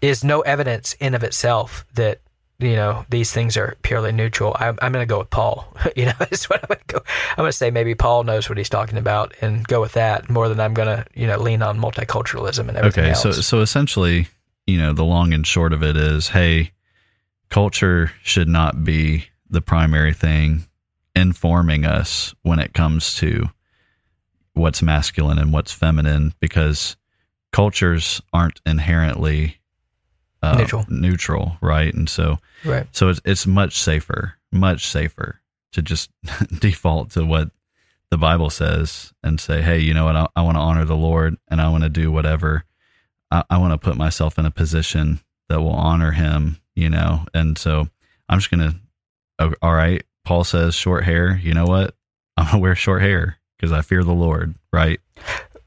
Is no evidence in of itself that you know these things are purely neutral. I'm, I'm going to go with Paul. you know, that's what I'm going to go. I'm going to say maybe Paul knows what he's talking about and go with that more than I'm going to you know lean on multiculturalism and everything okay, else. so so essentially, you know, the long and short of it is, hey, culture should not be the primary thing informing us when it comes to what's masculine and what's feminine because cultures aren't inherently uh, neutral neutral right and so right so it's it's much safer much safer to just default to what the bible says and say hey you know what i, I want to honor the lord and i want to do whatever i, I want to put myself in a position that will honor him you know and so i'm just gonna all right, Paul says short hair. You know what? I'm gonna wear short hair because I fear the Lord, right?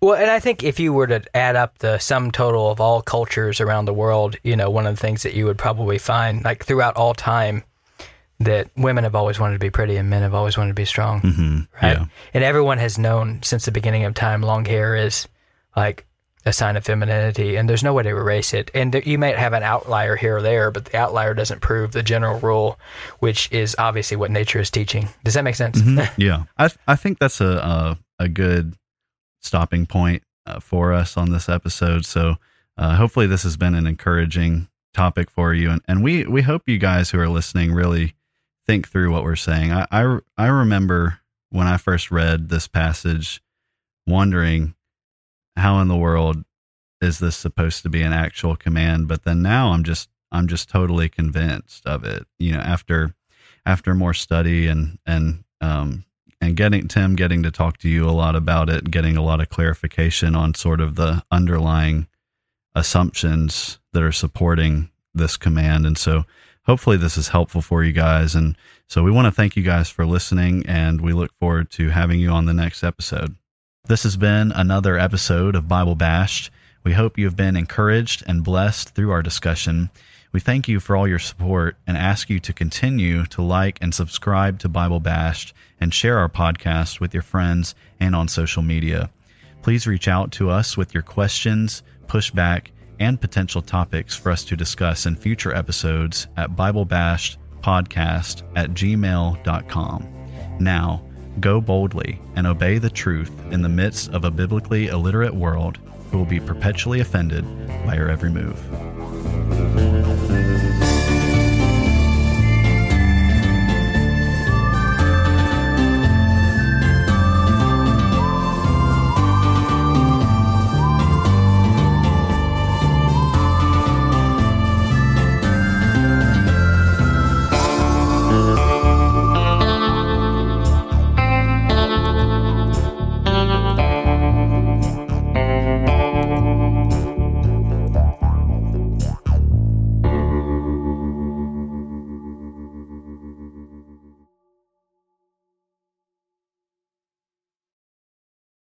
Well, and I think if you were to add up the sum total of all cultures around the world, you know, one of the things that you would probably find, like throughout all time, that women have always wanted to be pretty and men have always wanted to be strong. hmm Right. Yeah. And everyone has known since the beginning of time long hair is like a sign of femininity, and there's no way to erase it. And there, you might have an outlier here or there, but the outlier doesn't prove the general rule, which is obviously what nature is teaching. Does that make sense? Mhm. yeah. I I think that's a a, a good stopping point uh, for us on this episode. So uh, hopefully this has been an encouraging topic for you, and and we we hope you guys who are listening really think through what we're saying. I I, I remember when I first read this passage, wondering how in the world is this supposed to be an actual command, but then now I'm just I'm just totally convinced of it. You know, after after more study and and um, and getting Tim getting to talk to you a lot about it, getting a lot of clarification on sort of the underlying assumptions that are supporting this command. And so hopefully this is helpful for you guys. And so we want to thank you guys for listening and we look forward to having you on the next episode. This has been another episode of Bible Bashed. We hope you have been encouraged and blessed through our discussion. We thank you for all your support and ask you to continue to like and subscribe to Bible Bashed and share our podcast with your friends and on social media. Please reach out to us with your questions, pushback, and potential topics for us to discuss in future episodes at BibleBashedPodcast at gmail.com. Now, go boldly and obey the truth in the midst of a biblically illiterate world who will be perpetually offended by your every move.